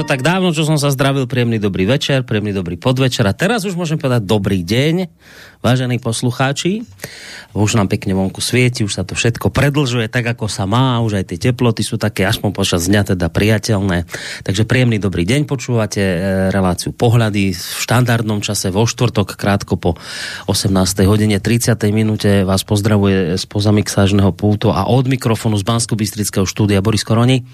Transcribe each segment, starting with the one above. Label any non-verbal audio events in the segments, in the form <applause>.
To tak dávno, čo som sa zdravil. Príjemný dobrý večer, príjemný dobrý podvečer. A teraz už môžem povedať dobrý deň, vážení poslucháči. Už nám pekne vonku svieti, už sa to všetko predlžuje tak, ako sa má. Už aj tie teploty sú také aspoň počas dňa teda priateľné. Takže príjemný dobrý deň. Počúvate e, reláciu Pohľady v štandardnom čase vo štvrtok, krátko po 18. hodine 30. minúte. Vás pozdravuje z pozamixážneho pultu a od mikrofónu z bansko štúdia Boris Koroni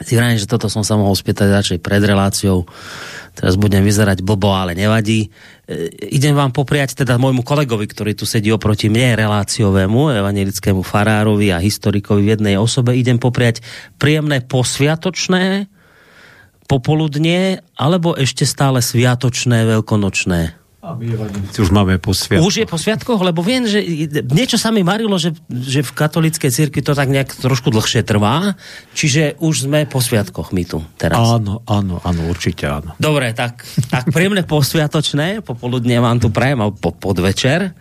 si vrajím, že toto som sa mohol spýtať radšej pred reláciou. Teraz budem vyzerať blbo, ale nevadí. E, idem vám popriať teda môjmu kolegovi, ktorý tu sedí oproti mne, reláciovému, evangelickému farárovi a historikovi v jednej osobe. Idem popriať príjemné posviatočné popoludnie, alebo ešte stále sviatočné, veľkonočné. A my už máme po sviatkoch. Už je po sviatkoch, lebo viem, že niečo sa mi marilo, že, že v katolíckej cirkvi to tak nejak trošku dlhšie trvá, čiže už sme po sviatkoch my tu teraz. Áno, áno, áno, určite áno. Dobre, tak, tak príjemné posviatočné, popoludne vám tu prajem, po podvečer.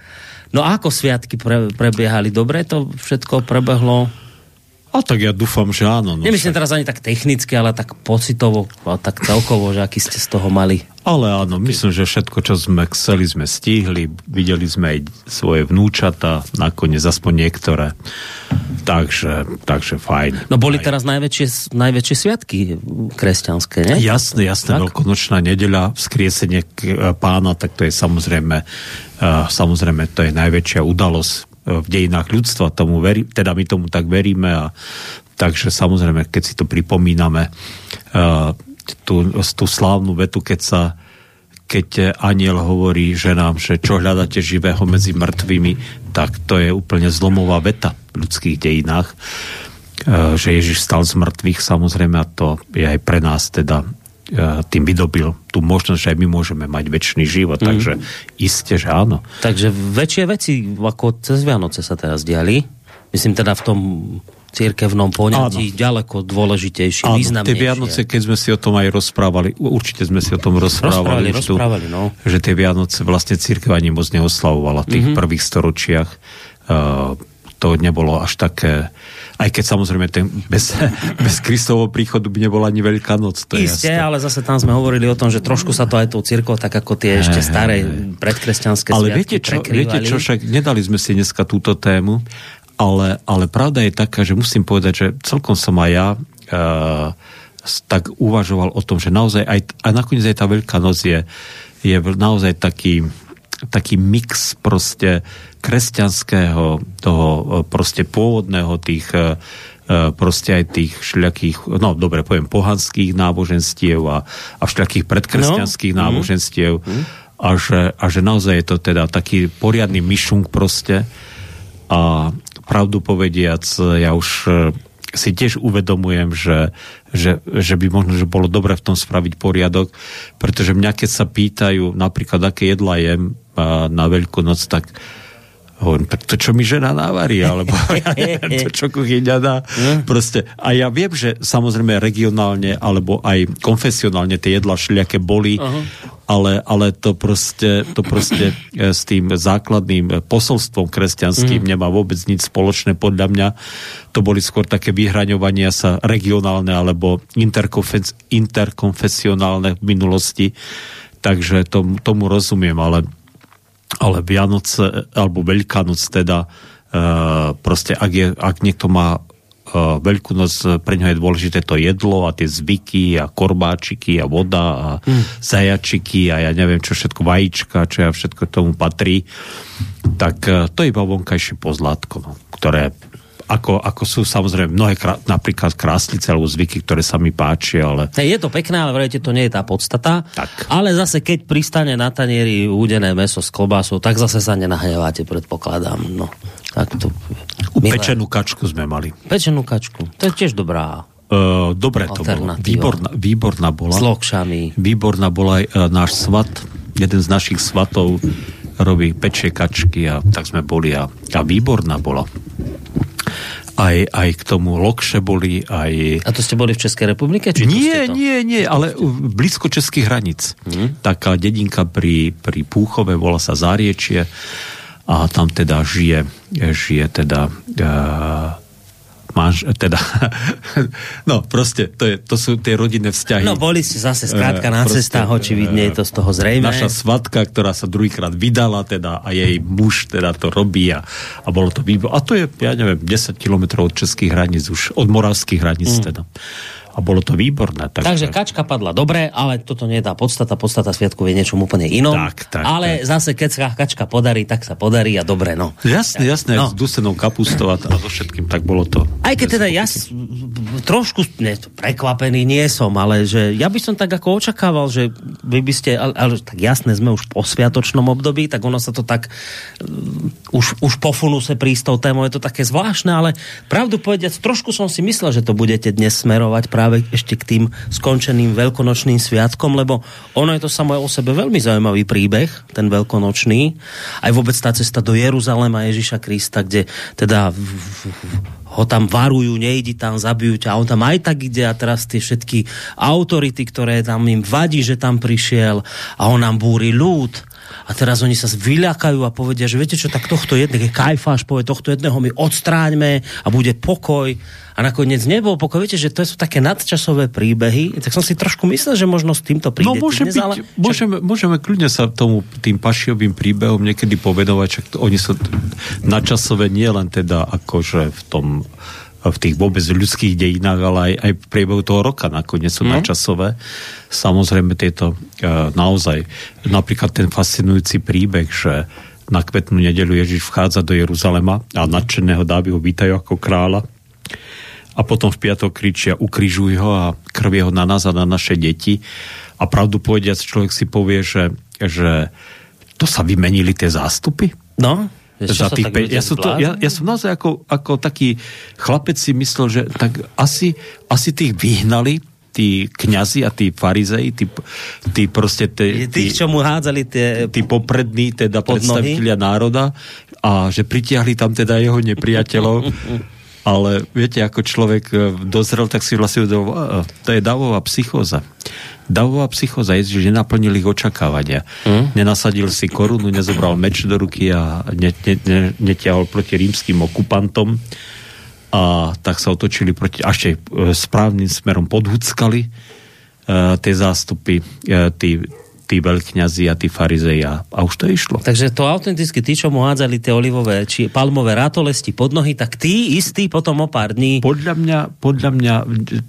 No a ako sviatky pre, prebiehali? Dobre to všetko prebehlo? A tak ja dúfam, že áno. No Nemyslím teraz ani tak technicky, ale tak pocitovo, a tak celkovo, že aký ste z toho mali. Ale áno, myslím, že všetko, čo sme chceli, sme stihli. Videli sme aj svoje vnúčata, nakoniec aspoň niektoré. Takže, takže fajn. No boli aj... teraz najväčšie, najväčšie sviatky kresťanské, ne? Jasné, jasné. Tak? Veľkonočná nedeľa, vzkriesenie pána, tak to je samozrejme, uh, samozrejme, to je najväčšia udalosť v dejinách ľudstva, tomu veri, teda my tomu tak veríme a takže samozrejme, keď si to pripomíname, uh, tú, tú slávnu vetu, keď sa keď aniel hovorí ženám, že čo hľadáte živého medzi mŕtvými, tak to je úplne zlomová veta v ľudských dejinách, uh, že Ježiš stal z mŕtvych, samozrejme, a to je aj pre nás teda tým vydobil tú možnosť, že aj my môžeme mať väčší život. Mm. Takže iste, že áno. Takže väčšie veci ako cez Vianoce sa teraz diali. Myslím teda v tom církevnom poňatí ďaleko dôležitejšie, Áno, významnejšie. tie Vianoce, keď sme si o tom aj rozprávali, určite sme si o tom rozprávali, rozprávali, rozprávali no. že tie Vianoce vlastne církev ani moc neoslavovala v tých mm-hmm. prvých storočiach. Uh, to nebolo až také aj keď samozrejme ten, bez, <laughs> bez Kristovho príchodu by nebola ani Veľká noc. To Isté, je ale zase tam sme hovorili o tom, že trošku sa to aj tou církou, tak ako tie ešte staré predkresťanské Ale viete čo, viete čo, však nedali sme si dneska túto tému, ale, ale pravda je taká, že musím povedať, že celkom som aj ja uh, tak uvažoval o tom, že naozaj aj, a nakoniec aj tá Veľká noc je, je naozaj taký, taký mix proste kresťanského, toho e, proste pôvodného tých e, e, proste aj tých všelijakých, no dobre, poviem, pohanských náboženstiev a, a všelijakých predkresťanských no. náboženstiev mm. a, že, a že naozaj je to teda taký poriadny myšung proste a pravdu povediac, ja už si tiež uvedomujem, že, že, že by možno, že bolo dobre v tom spraviť poriadok, pretože mňa keď sa pýtajú napríklad, aké jedla jem na Veľkú noc, tak Hovorím, to, čo mi žena navarí, alebo <laughs> ja neviem, to, čo kuchyňa dá. Hm? Proste. A ja viem, že samozrejme regionálne, alebo aj konfesionálne tie jedla šliaké boli, uh-huh. ale, ale to proste, to proste e, s tým základným posolstvom kresťanským uh-huh. nemá vôbec nič spoločné podľa mňa. To boli skôr také vyhraňovania sa regionálne alebo interkonfesionálne v minulosti. Takže tomu, tomu rozumiem, ale ale Vianoce, alebo Veľká noc teda, uh, proste ak, je, ak niekto má uh, Veľkú noc, pre ňo je dôležité to jedlo a tie zvyky a korbáčiky a voda a mm. zajačiky a ja neviem čo všetko, vajíčka, čo ja všetko tomu patrí, tak uh, to je iba vonkajšie pozlátko, no, ktoré ako, ako sú samozrejme mnohé krá, napríklad krásnice alebo zvyky, ktoré sa mi páčia, ale... Je to pekné, ale vrejte, to nie je tá podstata. Tak. Ale zase, keď pristane na tanieri údené meso s klobásou, tak zase sa nenahneváte, predpokladám. No, tak to... Pečenú kačku sme mali. Pečenú kačku. To je tiež dobrá Uh, dobre to bolo. Výborná, výborná bola. S lokšami. Výborná bola aj uh, náš svat, jeden z našich svatov robí pečie kačky a tak sme boli a, a výborná bola aj, aj k tomu lokše boli, aj... A to ste boli v Českej republike? Či nie, nie, nie, ale blízko českých hraníc. Hmm. Taká dedinka pri, pri Púchove, volá sa Záriečie a tam teda žije, žije teda uh, manž, teda, <laughs> no proste, to, je, to sú tie rodinné vzťahy. No boli ste zase skrátka na proste, cestách, očividne je to z toho zrejme. Naša svatka, ktorá sa druhýkrát vydala teda a jej muž teda to robí a, a bolo to výbor. A to je, ja neviem, 10 kilometrov od českých hraníc už, od moravských hraníc mm. teda a bolo to výborné. Tak, Takže kačka padla dobre, ale toto nie je tá podstata. Podstata sviatku je niečo úplne inom. Tak, tak, ale tak. zase, keď sa kačka podarí, tak sa podarí a dobre, no. Jasne, jasne, no. s dusenou kapustou a, a so všetkým, tak bolo to. Aj keď teda ja trošku ne, prekvapený nie som, ale že ja by som tak ako očakával, že vy by ste, ale, ale tak jasné, sme už po sviatočnom období, tak ono sa to tak uh, už, už po funuse prísť tou témou, je to také zvláštne, ale pravdu povediac, trošku som si myslel, že to budete dnes smerovať práve ešte k tým skončeným veľkonočným sviatkom, lebo ono je to samo o sebe veľmi zaujímavý príbeh, ten veľkonočný. Aj vôbec tá cesta do Jeruzalema Ježiša Krista, kde teda ho tam varujú, nejdi tam, zabijú ťa. A on tam aj tak ide a teraz tie všetky autority, ktoré tam im vadí, že tam prišiel a on nám búri ľud a teraz oni sa vyľakajú a povedia, že viete čo, tak tohto jedného, Kajfáš povie, tohto jedného my odstráňme a bude pokoj a nakoniec nebol pokoj. Viete, že to sú také nadčasové príbehy, tak som si trošku myslel, že možno s týmto príde. No môže dnes, byť, ale... môžeme, môžeme kľudne sa tomu tým pašiovým príbehom niekedy povedovať, že oni sú nadčasové nie len teda akože v tom v tých vôbec ľudských dejinách, ale aj, aj v priebehu toho roka nakoniec sú mm. nadčasové. Samozrejme tieto uh, naozaj, napríklad ten fascinujúci príbeh, že na kvetnú nedelu Ježiš vchádza do Jeruzalema a nadšeného dáby ho vítajú ako kráľa a potom v piatok kričia ukrižuj ho a krv jeho na nás a na naše deti. A pravdu povediac, človek si povie, že, že to sa vymenili tie zástupy. No, za tých pe- ja, som to, ja, ja som naozaj ako, ako taký chlapec si myslel, že tak asi, asi tých vyhnali tí kňazi a tí farizei, tí, tí proste... Tí, tí, čo mu hádzali tie... Tí poprední, teda predstaviteľia národa a že pritiahli tam teda jeho nepriateľov <laughs> ale viete, ako človek e, dozrel, tak si vlastne do, to je davová psychóza. Davová psychóza je, že nenaplnil ich očakávania. Hmm? Nenasadil si korunu, nezobral meč do ruky a ne, ne, ne, netiahol proti rímským okupantom a tak sa otočili proti, ešte e, správnym smerom podhuckali uh, tie zástupy, uh, tí, tí veľkňazi a tí farizei a, a už to išlo. Takže to autenticky tí, čo mu hádzali tie olivové či palmové rátolesti pod nohy, tak tí istí potom o pár dní... Podľa mňa, podľa mňa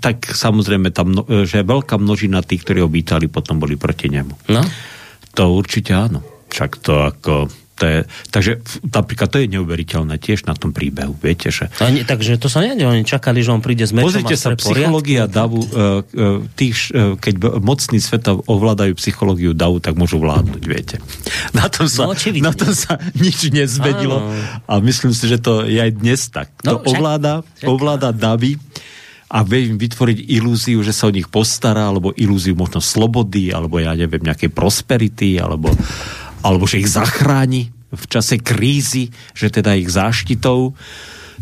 tak samozrejme tam, že veľká množina tých, ktorí ho vítali, potom boli proti nemu. No? To určite áno. Však to ako to je, takže napríklad to je neuveriteľné tiež na tom príbehu, viete, že... A nie, takže to sa nedie, oni čakali, že on príde s mečom Pozrite sa, psychológia davu, uh, uh, tých, uh, keď mocní sveta ovládajú psychológiu davu, tak môžu vládnuť, viete. <laughs> Na tom sa, no, na tom sa <laughs> nič nezvedilo a myslím si, že to je aj dnes tak. No, to ovláda, ovláda davy a vie im vytvoriť ilúziu, že sa o nich postará, alebo ilúziu možno slobody, alebo ja neviem, nejakej prosperity, alebo alebo že ich zachráni v čase krízy, že teda ich záštitou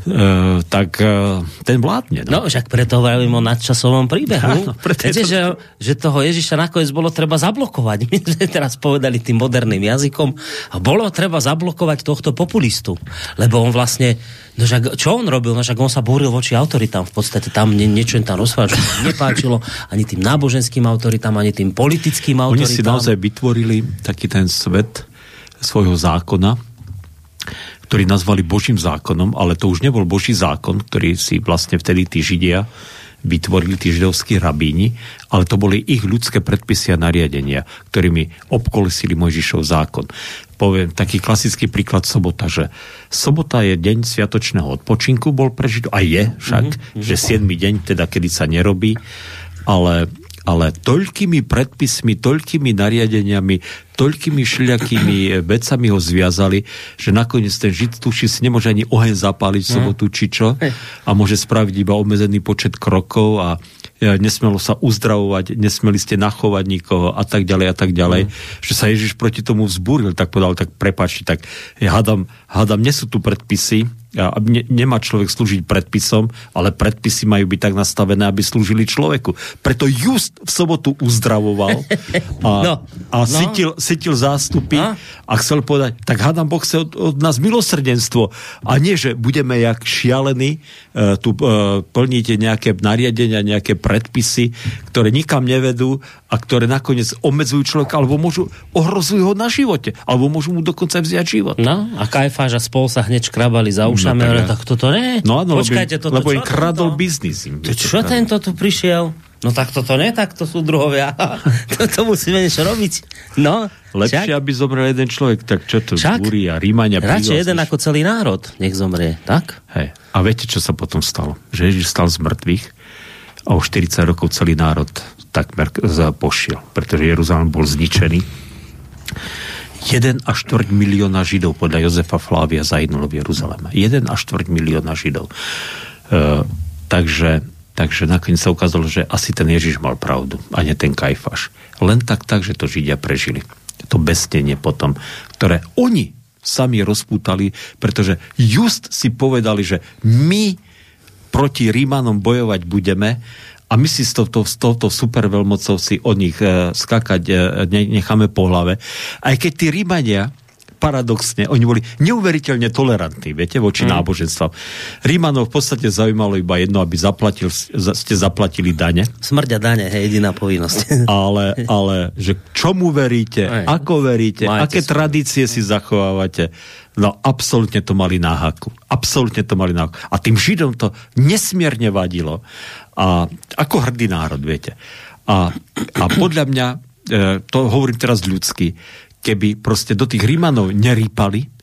Uh, tak uh, ten vládne. No, no však preto hovorím o nadčasovom príbehu. Áno, Viete, to... že, že toho Ježiša nakoniec bolo treba zablokovať. <laughs> My sme teraz povedali tým moderným jazykom. Bolo treba zablokovať tohto populistu. Lebo on vlastne No však, čo on robil? No však on sa búril voči autoritám. V podstate tam nie, niečo im tam rozprával, čo sa nepáčilo ani tým náboženským autoritám, ani tým politickým autoritám. Oni si naozaj vytvorili taký ten svet svojho zákona, ktorý nazvali Božím zákonom, ale to už nebol Boží zákon, ktorý si vlastne vtedy tí Židia vytvorili tí židovskí rabíni, ale to boli ich ľudské predpisy a nariadenia, ktorými obkolesili Mojžišov zákon. Poviem taký klasický príklad sobota, že sobota je deň sviatočného odpočinku, bol prežitý, a je však, mm-hmm. že 7. deň, teda kedy sa nerobí, ale ale toľkými predpismi, toľkými nariadeniami, toľkými všelijakými eh, vecami ho zviazali, že nakoniec ten žid tuši si nemôže ani oheň zapáliť v sobotu, či čo, a môže spraviť iba obmedzený počet krokov a eh, nesmelo sa uzdravovať, nesmeli ste nachovať nikoho a tak ďalej a tak ďalej, mm. že sa Ježiš proti tomu vzbúril, tak povedal, tak prepáči, tak ja hádam, hádam, nie sú tu predpisy, a ne, nemá človek slúžiť predpisom, ale predpisy majú byť tak nastavené, aby slúžili človeku. Preto just v sobotu uzdravoval <laughs> a, no, a no. Cítil, cítil zástupy a? a chcel povedať, tak hádam Boh chce od, od nás milosrdenstvo a nie, že budeme jak šialení uh, tu uh, plníte nejaké nariadenia, nejaké predpisy, ktoré nikam nevedú a ktoré nakoniec obmedzujú človeka, alebo môžu ohrozujú ho na živote, alebo môžu mu dokonca vziať život. No, a Kajfáž a spol sa hneď škrabali za ušami, no, tak, ale tak toto ne. No áno, Počkajte, lebo, toto, lebo im kradol biznis. Im, čo tento tu prišiel? No tak toto nie, tak to sú druhovia. <laughs> to, to musíme niečo robiť. No, Lepšie, však? aby zomrel jeden človek, tak čo to však? Búri a Rímania Radšej jeden ako celý národ, nech zomrie, tak? Hej. A viete, čo sa potom stalo? Že Ježiš stal z mŕtvych a o 40 rokov celý národ takmer pošiel, pretože Jeruzalém bol zničený. 1 až 4 milióna Židov podľa Jozefa Flávia zahynul v Jeruzaleme. 1 až 4 milióna Židov. E, takže Takže nakoniec sa ukázalo, že asi ten Ježiš mal pravdu a nie ten Kajfaš. Len tak tak, že to Židia prežili. To bestenie potom, ktoré oni sami rozpútali, pretože just si povedali, že my proti Rímanom bojovať budeme a my si s touto, s touto superveľmocou si od nich e, skakať e, necháme po hlave. Aj keď tí Rímania paradoxne, oni boli neuveriteľne tolerantní, viete, voči mm. náboženstvám. Rímanov v podstate zaujímalo iba jedno, aby zaplatil, ste zaplatili dane. Smrťa dane, je jediná povinnosť. <laughs> Ale, ale že čomu veríte, Aj. ako veríte, Majte aké svoje. tradície si zachovávate, No absolútne to mali náhaku. Absolútne to mali náhaku. A tým Židom to nesmierne vadilo. A ako hrdý národ, viete. A, a podľa mňa, e, to hovorím teraz ľudsky, keby proste do tých Rímanov nerýpali,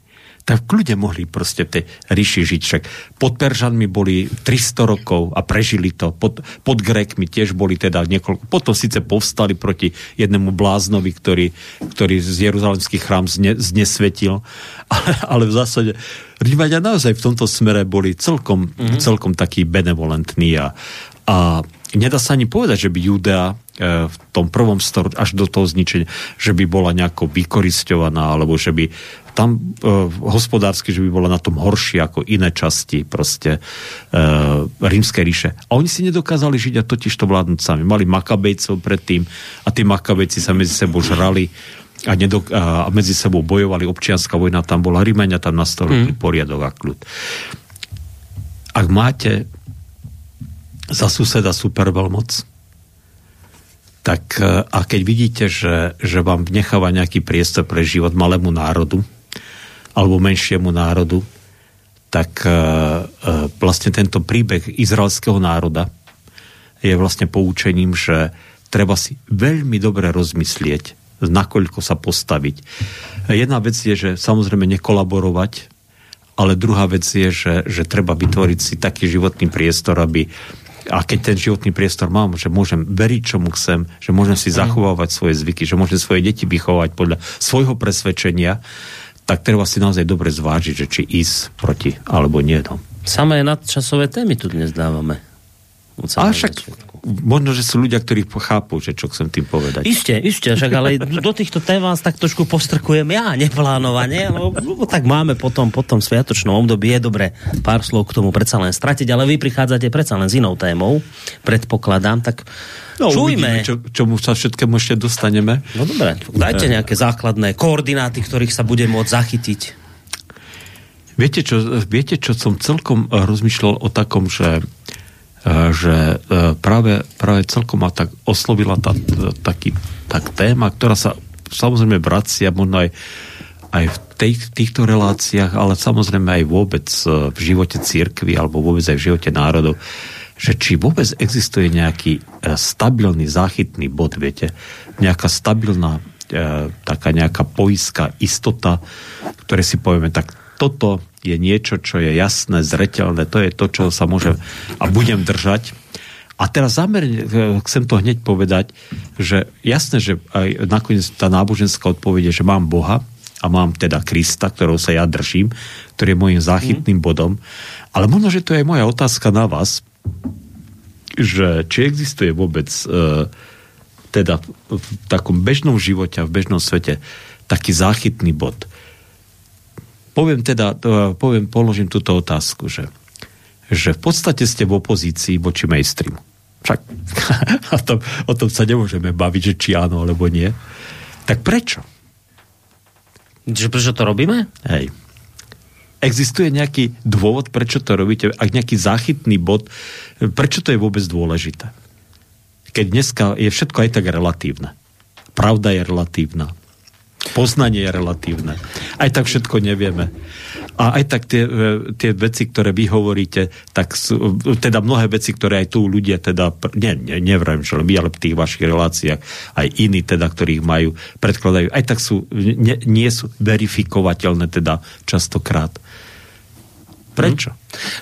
tak v kľude mohli proste v tej ríši žiť. Však pod Peržanmi boli 300 rokov a prežili to. Pod, pod Grékmi tiež boli teda niekoľko. Potom síce povstali proti jednému bláznovi, ktorý, ktorý z Jeruzalemských chrám zne, znesvetil. <laughs> Ale, ale v zásade Rímania naozaj v tomto smere boli celkom, mm-hmm. celkom takí benevolentní a, a nedá sa ani povedať, že by Judea v tom prvom storočí, až do toho zničenia, že by bola nejako vykoristovaná, alebo že by tam e, hospodársky, že by bola na tom horšie ako iné časti proste e, rímskej ríše. A oni si nedokázali žiť a totiž to vládnuť sami. Mali makabejcov predtým a tí makabejci sa medzi sebou žrali a, nedok- a medzi sebou bojovali. Občianská vojna tam bola. Rímania tam nastavili mm. poriadok a kľud. Ak máte za suseda superveľmoc, tak e, a keď vidíte, že, že vám necháva nejaký priestor pre život malému národu alebo menšiemu národu, tak uh, uh, vlastne tento príbeh izraelského národa je vlastne poučením, že treba si veľmi dobre rozmyslieť, nakoľko sa postaviť. Jedna vec je, že samozrejme nekolaborovať, ale druhá vec je, že, že treba vytvoriť si taký životný priestor, aby, a keď ten životný priestor mám, že môžem veriť, čomu chcem, že môžem si zachovávať svoje zvyky, že môžem svoje deti vychovať podľa svojho presvedčenia, tak treba si naozaj dobre zvážiť, že či ísť proti alebo nie. No. Samé nadčasové témy tu dnes dávame. A však možno, že sú ľudia, ktorí chápu, že čo chcem tým povedať. Isté, isté, však ale do týchto tém vás tak trošku postrkujem ja, neplánovane, lebo tak máme potom, potom sviatočnom období, je dobre pár slov k tomu predsa len stratiť, ale vy prichádzate predsa len s inou témou, predpokladám, tak No, Čujme. Uvidíme, čo, čomu sa všetkému ešte dostaneme. No dobre, dajte nejaké základné koordináty, ktorých sa bude môcť zachytiť. Viete čo, viete, čo som celkom rozmýšľal o takom, že že e, práve, práve celkom ma tak oslovila tá, taký, tak téma, ktorá sa samozrejme vracia možno aj, aj v tej, týchto reláciách, ale samozrejme aj vôbec e, v živote církvy alebo vôbec aj v živote národov, že či vôbec existuje nejaký e, stabilný záchytný bod, viete, nejaká stabilná taká nejaká poiska, istota, ktoré si povieme, tak toto je niečo, čo je jasné, zretelné, to je to, čo sa môže a budem držať. A teraz zamerne, chcem to hneď povedať, že jasné, že aj nakoniec tá náboženská odpoveď že mám Boha a mám teda Krista, ktorého sa ja držím, ktorý je môjim záchytným bodom. Ale možno, že to je moja otázka na vás, že či existuje vôbec e, teda v takom bežnom živote a v bežnom svete taký záchytný bod poviem teda, poviem, položím túto otázku, že, že v podstate ste v opozícii voči mainstreamu. Však <laughs> o tom, o tom sa nemôžeme baviť, že či áno alebo nie. Tak prečo? Čiže prečo to robíme? Hej. Existuje nejaký dôvod, prečo to robíte? Ak nejaký záchytný bod, prečo to je vôbec dôležité? Keď dneska je všetko aj tak relatívne. Pravda je relatívna. Poznanie je relatívne. Aj tak všetko nevieme. A aj tak tie, e, tie veci, ktoré vy hovoríte, tak sú, teda mnohé veci, ktoré aj tu ľudia teda, nie, nie, neviem, že my, ale v tých vašich reláciách, aj iní teda, ktorých majú, predkladajú, aj tak sú, nie, nie sú verifikovateľné teda častokrát. Prečo?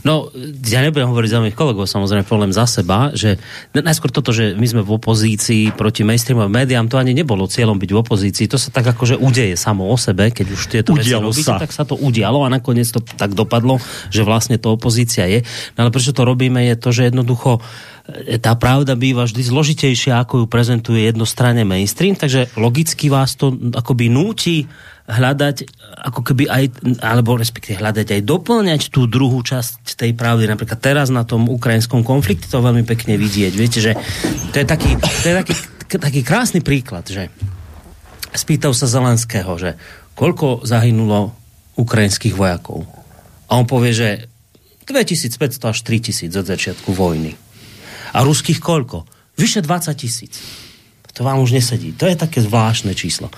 No, ja nebudem hovoriť za mojich kolegov, samozrejme, poviem za seba, že najskôr toto, že my sme v opozícii proti mainstreamovým médiám, to ani nebolo cieľom byť v opozícii, to sa tak akože udeje samo o sebe, keď už tieto Udialo veci sa. robíte, tak sa to udialo a nakoniec to tak dopadlo, že vlastne to opozícia je. No ale prečo to robíme, je to, že jednoducho e, tá pravda býva vždy zložitejšia, ako ju prezentuje jednostranne mainstream, takže logicky vás to akoby núti hľadať, ako keby aj, alebo respektíve hľadať aj doplňať tú druhú časť tej pravdy. Napríklad teraz na tom ukrajinskom konflikte to veľmi pekne vidieť. Viete, že to je taký, to je taký, taký krásny príklad, že spýtal sa Zelenského, že koľko zahynulo ukrajinských vojakov. A on povie, že 2500 až 3000 od začiatku vojny. A ruských koľko? Vyše 20 tisíc to vám už nesedí. To je také zvláštne číslo.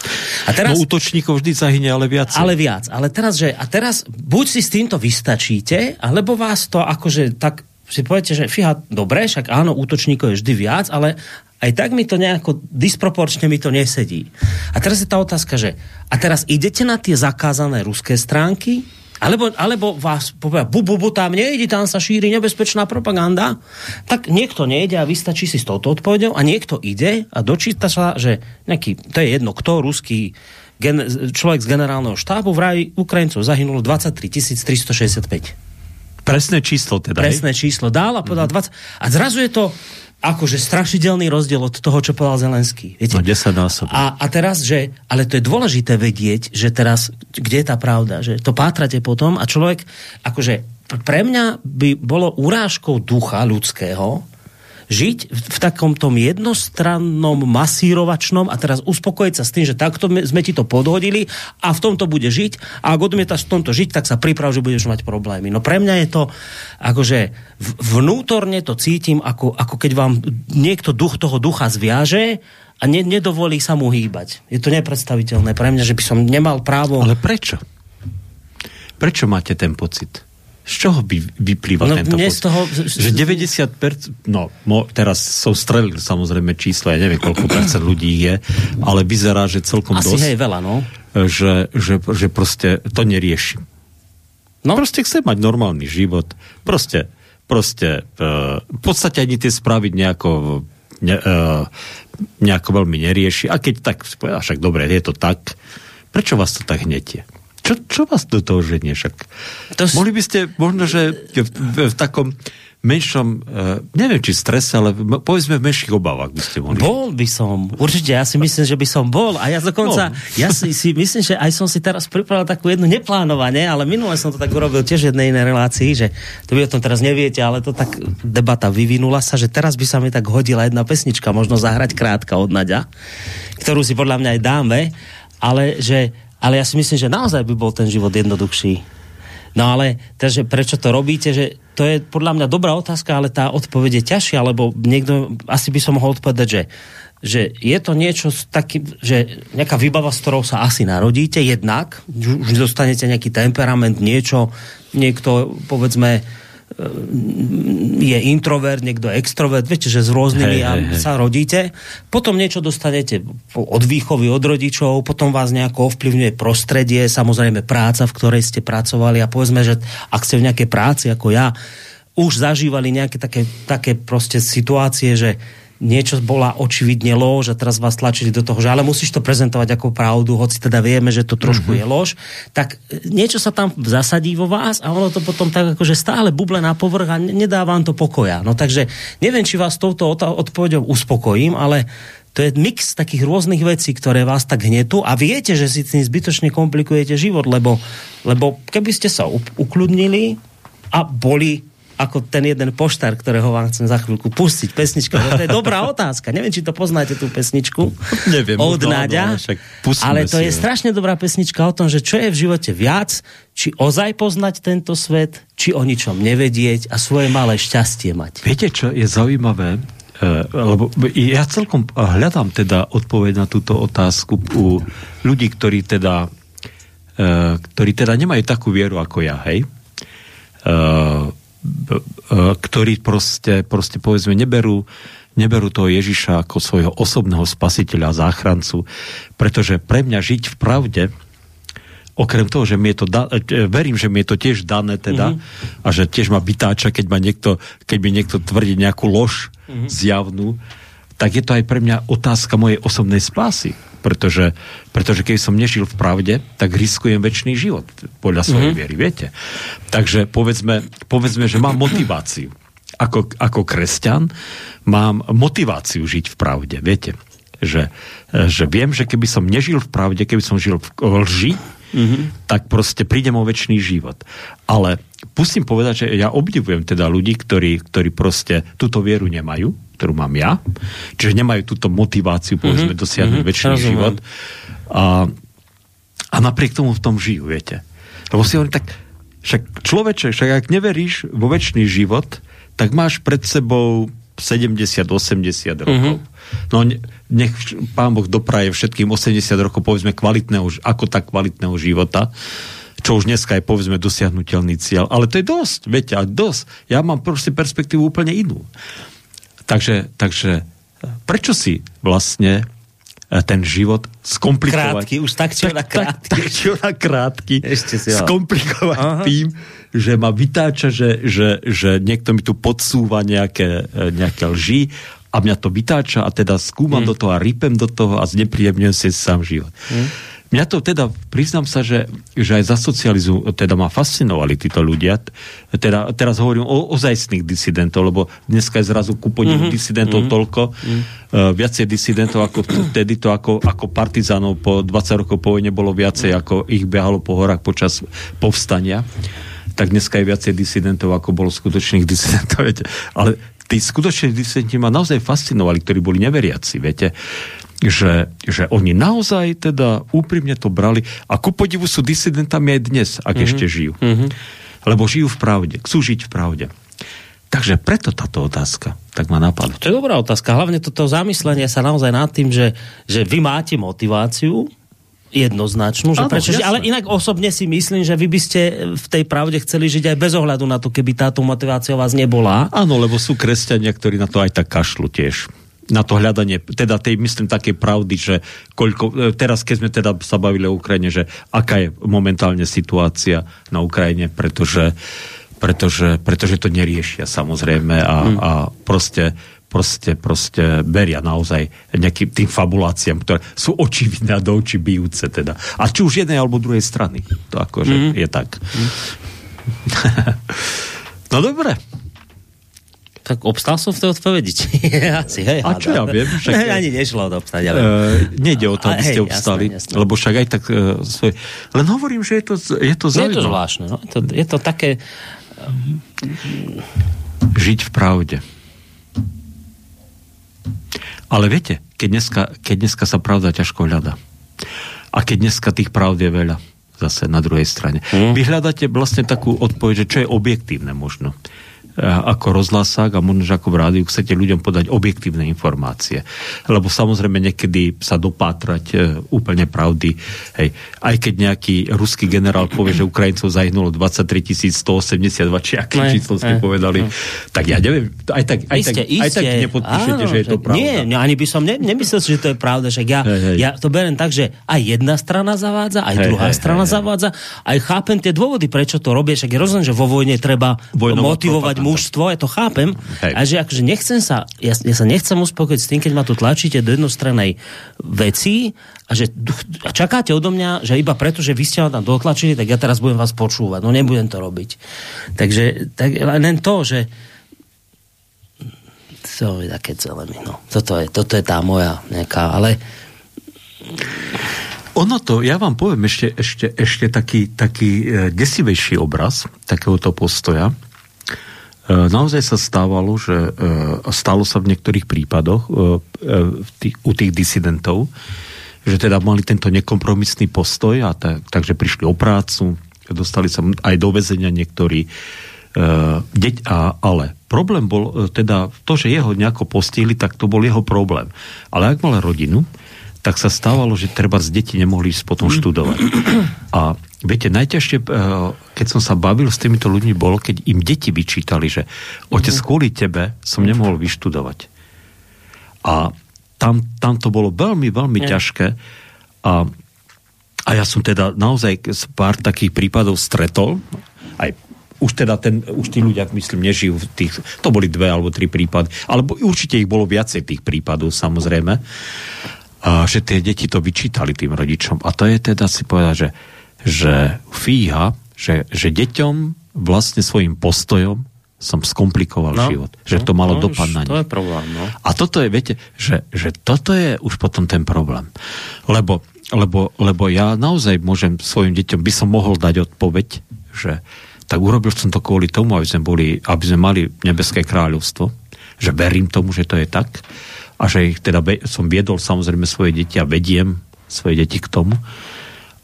A teraz, no útočníkov vždy zahynie, ale viac. Ale viac. Ale teraz, že, a teraz buď si s týmto vystačíte, alebo vás to akože tak si poviete, že fíha, dobre, však áno, útočníkov je vždy viac, ale aj tak mi to nejako disproporčne mi to nesedí. A teraz je tá otázka, že a teraz idete na tie zakázané ruské stránky, alebo, alebo vás povie, bu, bu, bu, tam nejde, tam sa šíri nebezpečná propaganda, tak niekto nejde a vystačí si s touto odpovedou a niekto ide a dočíta sa, že nejaký, to je jedno, kto, ruský gen, človek z generálneho štábu vraj Ukrajincov zahynulo 23 365. Presné číslo teda. Presné číslo dál a povedal mm-hmm. 20. A zrazu je to akože strašidelný rozdiel od toho, čo povedal Zelenský. Viete? No 10 násobne. A, a teraz, že, ale to je dôležité vedieť, že teraz, kde je tá pravda, že to pátrate potom a človek, akože pre mňa by bolo urážkou ducha ľudského, žiť v takom tom jednostrannom masírovačnom a teraz uspokojiť sa s tým, že takto sme ti to podhodili a v tomto bude žiť a ak odmietaš v tomto žiť, tak sa priprav, že budeš mať problémy. No pre mňa je to akože vnútorne to cítim, ako, ako keď vám niekto duch toho ducha zviaže a ne, nedovolí sa mu hýbať. Je to nepredstaviteľné pre mňa, že by som nemal právo... Ale prečo? Prečo máte ten pocit? Z čoho by vyplýva no, tento z toho, Že 90%, no mo, teraz som strelil samozrejme číslo, ja neviem, koľko percent ľudí je, ale vyzerá, že celkom Asi dosť. hej, veľa, no. Že, že, že proste to nerieši. No. Proste chce mať normálny život. Proste, proste uh, v podstate ani tie správy nejako, ne, uh, nejako veľmi nerieši. A keď tak, však dobre, je to tak, prečo vás to tak hnetie? Čo, čo vás do toho ženie však? To. Mohli by ste možno, že v, v, v takom menšom, uh, neviem či strese, ale povedzme v menších obavách by ste mohli. Bol by som, určite, ja si myslím, že by som bol a ja dokonca, no. <laughs> ja si, si myslím, že aj som si teraz pripravil takú jednu neplánovanie, ale minule som to tak urobil tiež jednej inej relácii, že to vy o tom teraz neviete, ale to tak debata vyvinula sa, že teraz by sa mi tak hodila jedna pesnička, možno zahrať krátka od Naďa, ktorú si podľa mňa aj dáme, ale že ale ja si myslím, že naozaj by bol ten život jednoduchší. No ale takže prečo to robíte, že to je podľa mňa dobrá otázka, ale tá odpoveď je ťažšia, lebo niekto, asi by som mohol odpovedať, že, že je to niečo taký, že nejaká výbava, s ktorou sa asi narodíte, jednak, už dostanete nejaký temperament, niečo, niekto, povedzme, je introvert, niekto extrovert, viete, že s rôznymi hej, hej, hej. sa rodíte. Potom niečo dostanete od výchovy, od rodičov, potom vás nejako ovplyvňuje prostredie, samozrejme práca, v ktorej ste pracovali a povedzme, že ak ste v nejakej práci ako ja, už zažívali nejaké také, také proste situácie, že niečo bola očividne lož a teraz vás tlačili do toho, že ale musíš to prezentovať ako pravdu, hoci teda vieme, že to trošku mm-hmm. je lož, tak e, niečo sa tam zasadí vo vás a ono to potom tak akože stále buble na povrch a nedá vám to pokoja. No takže neviem, či vás touto odpovedou uspokojím, ale to je mix takých rôznych vecí, ktoré vás tak hnetú a viete, že si tým zbytočne komplikujete život, lebo, lebo keby ste sa ukludnili a boli ako ten jeden poštár, ktorého vám chcem za chvíľku pustiť. Pesnička, to je dobrá <laughs> otázka. Neviem, či to poznáte, tú pesničku. Neviem. Od no, Náďa. No, ale to je jo. strašne dobrá pesnička o tom, že čo je v živote viac, či ozaj poznať tento svet, či o ničom nevedieť a svoje malé šťastie mať. Viete, čo je zaujímavé? Uh, lebo ja celkom hľadám teda odpoveď na túto otázku u ľudí, ktorí teda, uh, ktorí teda nemajú takú vieru ako ja, hej? Uh, ktorí proste, proste povedzme neberú, neberú toho Ježiša ako svojho osobného spasiteľa a záchrancu, pretože pre mňa žiť v pravde, okrem toho, že mi je to da- e, verím, že mi je to tiež dané teda mm-hmm. a že tiež ma vytáča, keď, ma niekto, keď mi niekto tvrdí nejakú lož mm-hmm. zjavnú, tak je to aj pre mňa otázka mojej osobnej spásy pretože, pretože keď som nežil v pravde, tak riskujem väčší život podľa svojej mm-hmm. viery, viete. Takže povedzme, povedzme, že mám motiváciu. Ako, ako kresťan mám motiváciu žiť v pravde, viete. Že, že viem, že keby som nežil v pravde, keby som žil v lži, mm-hmm. tak proste prídem o väčší život. Ale pustím povedať, že ja obdivujem teda ľudí, ktorí, ktorí proste túto vieru nemajú, ktorú mám ja. Čiže nemajú túto motiváciu, povedzme, mm-hmm. dosiahnuť mm-hmm. väčší Rozumiem. život. A, a napriek tomu v tom žijú, viete. Lebo si hovorím, tak však človeče, však ak neveríš vo väčší život, tak máš pred sebou 70-80 rokov. Mm-hmm. No nech pán Boh dopraje všetkým 80 rokov, povedzme, kvalitného, ako tak kvalitného života čo už dneska je povedzme dosiahnutelný cieľ. Ale to je dosť, viete, a dosť. Ja mám proste perspektívu úplne inú. Takže, takže prečo si vlastne ten život skomplikovať. Krátky, už tak či ona krátky. Tak, tak, či ona krátky. Ešte si skomplikovať Aha. tým, že ma vytáča, že, že, že niekto mi tu podsúva nejaké, e, nejaké lži a mňa to vytáča a teda skúmam hmm. do toho a rypem do toho a znepríjemňujem si sám život. Hmm. Mňa to teda, priznám sa, že, že aj za socializu teda ma fascinovali títo ľudia. Teda, teraz hovorím o ozajstných disidentov, lebo dneska je zrazu ku podivu mm-hmm. disidentov mm-hmm. toľko, mm-hmm. Uh, viacej disidentov ako vtedy to ako, ako partizánov po 20 rokov po vojne bolo viacej, mm-hmm. ako ich behalo po horách počas povstania tak dneska je viacej disidentov, ako bolo skutočných disidentov. <laughs> Viete. Ale tí skutoční disidenti ma naozaj fascinovali, ktorí boli neveriaci, viete že, že oni naozaj teda úprimne to brali a ku podivu sú disidentami aj dnes, ak mm-hmm. ešte žijú. Mm-hmm. Lebo žijú v pravde, chcú žiť v pravde. Takže preto táto otázka tak ma napadla. To je dobrá otázka. Hlavne toto zamyslenie sa naozaj nad tým, že, že vy máte motiváciu jednoznačnú, že Áno, prečo, ale inak osobne si myslím, že vy by ste v tej pravde chceli žiť aj bez ohľadu na to, keby táto motivácia vás nebola. Áno, lebo sú kresťania, ktorí na to aj tak kašľú tiež na to hľadanie, teda tej, myslím, také pravdy, že koľko, e, teraz keď sme teda sa bavili o Ukrajine, že aká je momentálne situácia na Ukrajine, pretože, pretože, pretože to neriešia samozrejme a, hmm. a proste proste, proste beria naozaj nejakým tým fabuláciám, ktoré sú očividné a do očí bijúce teda. A či už jednej alebo druhej strany. To akože mm. je tak. Mm. <laughs> no dobre. Tak obstal som v tej odpovedi. <laughs> Asi, hej, a čo ja viem? Však, ne, ani nešlo obstať. Ale... Uh, nejde o to, aby ste obstali. Jasné, jasné. Lebo však aj tak uh, svoj... Len hovorím, že je to, je to zaujímavé. Je to zvláštne. No? Je, to, je to také... Žiť v pravde. Ale viete, keď dneska, keď dneska sa pravda ťažko hľada. A keď dneska tých pravd je veľa zase na druhej strane. Mm. Vy hľadáte vlastne takú odpoveď, že čo je objektívne možno ako rozhlasák a možno, že ako v rádiu chcete ľuďom podať objektívne informácie. Lebo samozrejme niekedy sa dopátrať e, úplne pravdy. Hej. Aj keď nejaký ruský generál povie, že Ukrajincov zahynulo 23 182, či aké číslo ste povedali, tak ja neviem, aj tak, aj iste, tak, iste. Aj tak nepodpíšete, Áno, že je to pravda. Nie, no, ani by som ne, nemyslel že to je pravda, že ja, hej, hej. ja to berem tak, že aj jedna strana zavádza, aj hej, druhá hej, strana hej, zavádza, aj chápem tie dôvody, prečo to robia, však je rozumiem, že vo vojne treba Vojnová motivovať mužstvo, ja to chápem, Hej. a že akože nechcem sa, ja, ja sa nechcem uspokojiť s tým, keď ma tu tlačíte do jednostrannej veci a že a čakáte odo mňa, že iba preto, že vy ste ma tam dotlačili, tak ja teraz budem vás počúvať. No nebudem to robiť. Takže tak len to, že to je také celé mi, no. Toto je, toto je tá moja nejaká, ale ono to, ja vám poviem ešte, ešte, ešte taký, taký e, desivejší obraz takéhoto postoja. Naozaj sa stávalo, že stalo sa v niektorých prípadoch u tých disidentov, že teda mali tento nekompromisný postoj a tak, takže prišli o prácu, dostali sa aj do väzenia niektorí, deť, a, ale problém bol teda to, že jeho nejako postihli, tak to bol jeho problém. Ale ak mal rodinu, tak sa stávalo, že treba z deti nemohli ísť potom študovať. A viete, najťažšie, eh, keď som sa bavil s týmito ľuďmi, bolo, keď im deti vyčítali, že otec, mhm. kvôli tebe som nemohol vyštudovať. A tam, tam to bolo veľmi, veľmi Nie. ťažké. A, a ja som teda naozaj pár takých prípadov stretol, aj už teda ten, už tí ľudia, myslím, nežijú v tých, to boli dve alebo tri prípady, alebo určite ich bolo viacej tých prípadov, samozrejme a že tie deti to vyčítali tým rodičom. A to je teda si povedať, že, že fíha, že, že deťom vlastne svojim postojom som skomplikoval no, život. Že no, to malo no, dopad na nich. To je problém, no. A toto je, viete, že, že toto je už potom ten problém. Lebo, lebo, lebo ja naozaj môžem svojim deťom, by som mohol dať odpoveď, že tak urobil som to kvôli tomu, aby sme, boli, aby sme mali nebeské kráľovstvo, že verím tomu, že to je tak a že ich teda som viedol samozrejme svoje deti a vediem svoje deti k tomu,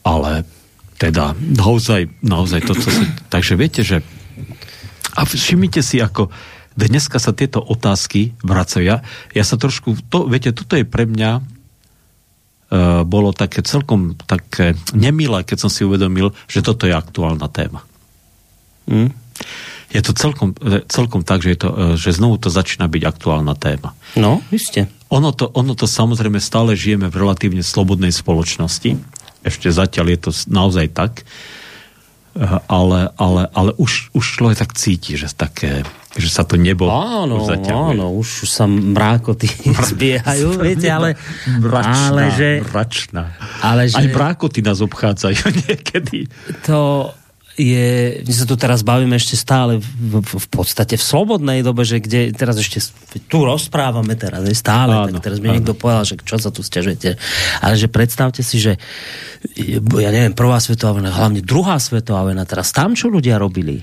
ale teda naozaj, naozaj to, co si... Takže viete, že a všimnite si, ako dneska sa tieto otázky vracajú. Ja, ja sa trošku, to, viete, toto je pre mňa uh, bolo také celkom také nemilé, keď som si uvedomil, že toto je aktuálna téma. Mm je to celkom, celkom tak, že, je to, e, že znovu to začína byť aktuálna téma. No, iste. Ono to, ono to samozrejme stále žijeme v relatívne slobodnej spoločnosti. Ešte zatiaľ je to naozaj tak. E, ale, ale, ale už, už človek tak cíti, že také že sa to nebo áno, už Áno, už sa mrákoty <laughs> zbiehajú, viete, ale... Mračná, ale že, mračná. Ale že, Aj mrákoty nás obchádzajú <laughs> niekedy. To, je, my sa tu teraz bavíme ešte stále v, v, v podstate v slobodnej dobe, že kde teraz ešte tu rozprávame teraz je stále, áno, tak teraz mi áno. niekto povedal, že čo sa tu stiažujete. Ale že predstavte si, že ja neviem, prvá svetová vojna, hlavne druhá svetová vojna, teraz tam čo ľudia robili?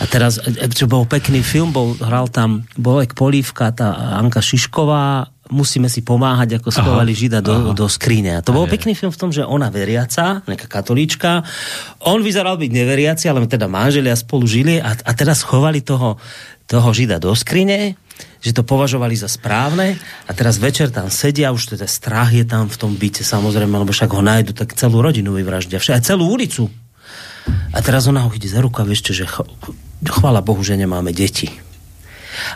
A teraz, čo bol pekný film, bol, hral tam Bolek Polívka, tá Anka Šišková, musíme si pomáhať, ako schovali Žida do, do skrine. A to bol pekný film v tom, že ona veriaca, nejaká katolíčka, on vyzeral byť neveriaci, ale teda manželia spolu žili a, a teraz schovali toho, toho Žida do skrine, že to považovali za správne. A teraz večer tam sedia, už teda strach je tam v tom byte samozrejme, lebo však ho nájdu, tak celú rodinu vyvraždia, aj celú ulicu. A teraz ona ho chytí za ruku a vieš že ch- chvála Bohu, že nemáme deti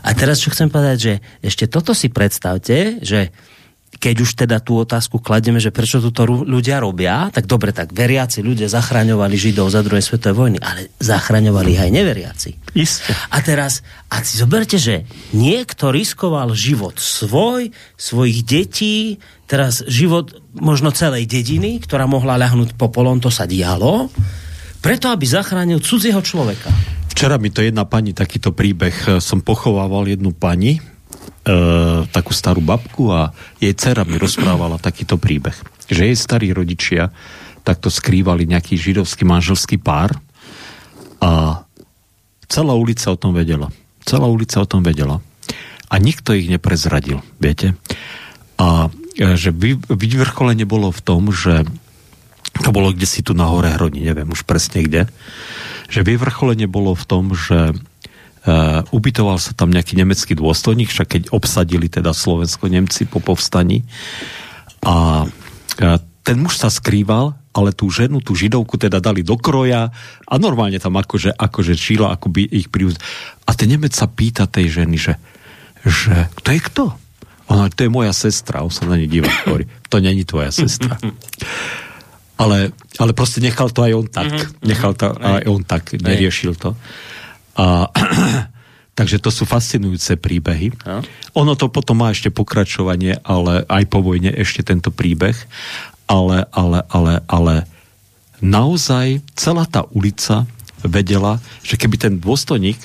a teraz, čo chcem povedať, že ešte toto si predstavte, že keď už teda tú otázku kladieme, že prečo toto ľudia robia, tak dobre, tak veriaci ľudia zachraňovali Židov za druhej svetovej vojny, ale zachraňovali ich aj neveriaci. Isté. A teraz, a si zoberte, že niekto riskoval život svoj, svojich detí, teraz život možno celej dediny, ktorá mohla ľahnúť popolom, to sa dialo, preto, aby zachránil cudzieho človeka. Včera mi to jedna pani, takýto príbeh, e, som pochovával jednu pani, e, takú starú babku a jej dcera mi rozprávala takýto príbeh, že jej starí rodičia takto skrývali nejaký židovský manželský pár a celá ulica o tom vedela. Celá ulica o tom vedela. A nikto ich neprezradil, viete. A e, že vyvrcholenie bolo v tom, že to bolo kde si tu na hore hrodi, neviem už presne kde, že vyvrcholenie bolo v tom, že uh, ubytoval sa tam nejaký nemecký dôstojník, však keď obsadili teda Slovensko-Nemci po povstaní a uh, ten muž sa skrýval, ale tú ženu, tú židovku teda dali do kroja a normálne tam akože, akože šíla, ako by ich priúz... A ten Nemec sa pýta tej ženy, že, že kto je kto? Ona, to je moja sestra, on sa na nej díva, hovorí, to není tvoja sestra. <laughs> ale, ale proste nechal to aj on tak. Mm-hmm. Nechal to aj on tak, neriešil to. A, <clears throat> takže to sú fascinujúce príbehy. No. Ono to potom má ešte pokračovanie, ale aj po vojne ešte tento príbeh. Ale, ale, ale, ale naozaj celá tá ulica vedela, že keby ten dôstojník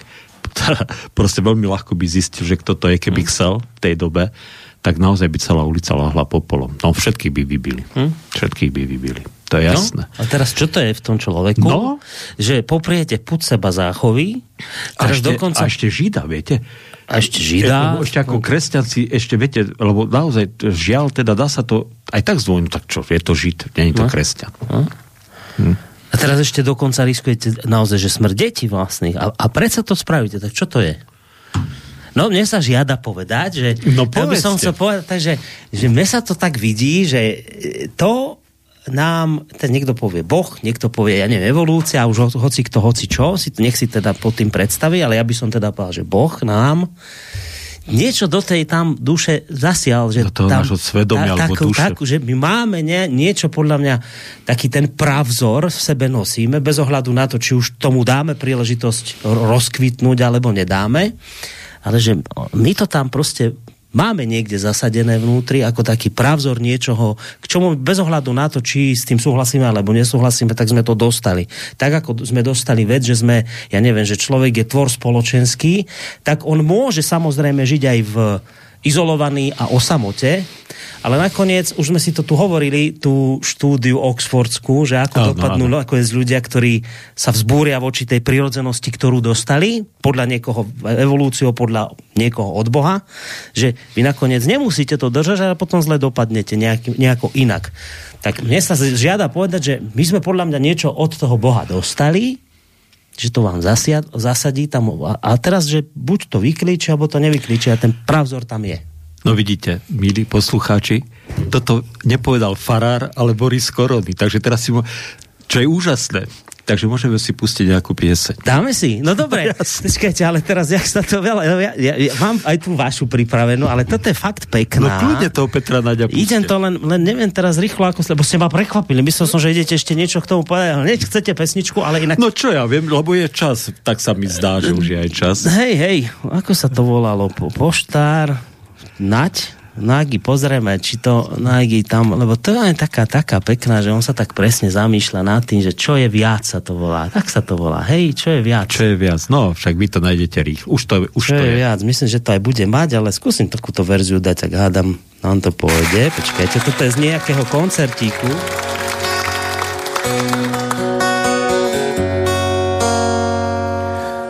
<laughs> proste veľmi ľahko by zistil, že kto to je, keby mm. chcel v tej dobe, tak naozaj by celá ulica lahla popolom. No všetkých by vybili. Hm? Všetkých by vybili. To je no, jasné. No, a teraz čo to je v tom človeku? No? Že popriete put seba záchovy. A ešte, dokonca... a ešte žida, viete? A ešte žida. E, ešte ako kresťanci, ešte viete, lebo naozaj žiaľ, teda dá sa to aj tak zvojnú, tak čo, je to žid, nie je to no. kresťan. No. Hm. A teraz ešte dokonca riskujete naozaj, že smrť detí vlastných. A, a predsa to spravíte, tak čo to je? No mne sa žiada povedať, že no, ja by som chcel povedať, že, že mne sa to tak vidí, že to nám, ten niekto povie Boh, niekto povie, ja neviem, evolúcia, už ho, hoci kto, hoci čo, si, nech si teda pod tým predstaví, ale ja by som teda povedal, že Boh nám niečo do tej tam duše zasial, že do toho tam, svedomia, ta, alebo duše. Tak, že my máme nie, niečo podľa mňa, taký ten pravzor v sebe nosíme, bez ohľadu na to, či už tomu dáme príležitosť rozkvitnúť, alebo nedáme, ale že my to tam proste máme niekde zasadené vnútri ako taký pravzor niečoho, k čomu bez ohľadu na to, či s tým súhlasíme alebo nesúhlasíme, tak sme to dostali. Tak ako sme dostali vec, že sme, ja neviem, že človek je tvor spoločenský, tak on môže samozrejme žiť aj v izolovaný a o samote, ale nakoniec, už sme si to tu hovorili, tú štúdiu Oxfordskú, že ako áno, dopadnú áno. nakoniec ľudia, ktorí sa vzbúria voči tej prirodzenosti, ktorú dostali, podľa niekoho evolúciou, podľa niekoho od Boha, že vy nakoniec nemusíte to držať, ale potom zle dopadnete nejak, nejako inak. Tak mne sa žiada povedať, že my sme podľa mňa niečo od toho Boha dostali, že to vám zasia, zasadí tam a, a teraz, že buď to vyklíči, alebo to nevyklíči a ten pravzor tam je. No vidíte, milí poslucháči, toto nepovedal Farár, ale Boris Korony, takže teraz si mo... Čo je úžasné, takže môžeme si pustiť nejakú pieseň. Dáme si, no dobre. <laughs> Počkajte, ale teraz, jak sa to veľa... Ja, ja, ja mám aj tú vašu pripravenú, ale toto je fakt pekná. No kľudne toho Petra Naďa puste. Idem to len, len neviem teraz rýchlo, ako, lebo ste ma prekvapili. Myslel som, že idete ešte niečo k tomu povedať. Ale chcete pesničku, ale inak... No čo ja viem, lebo je čas, tak sa mi zdá, že už je aj čas. Hej, hej, ako sa to volalo? Po, poštár, nať? Nagi, pozrieme, či to Nagi tam, lebo to je taká, taká pekná, že on sa tak presne zamýšľa nad tým, že čo je viac sa to volá. Tak sa to volá. Hej, čo je viac? Čo je viac? No, však vy to nájdete rýchlo. Už to, už čo to je, je viac? Myslím, že to aj bude mať, ale skúsim takúto verziu dať, tak hádam, nám to pôjde. Počkajte, toto je z nejakého koncertíku.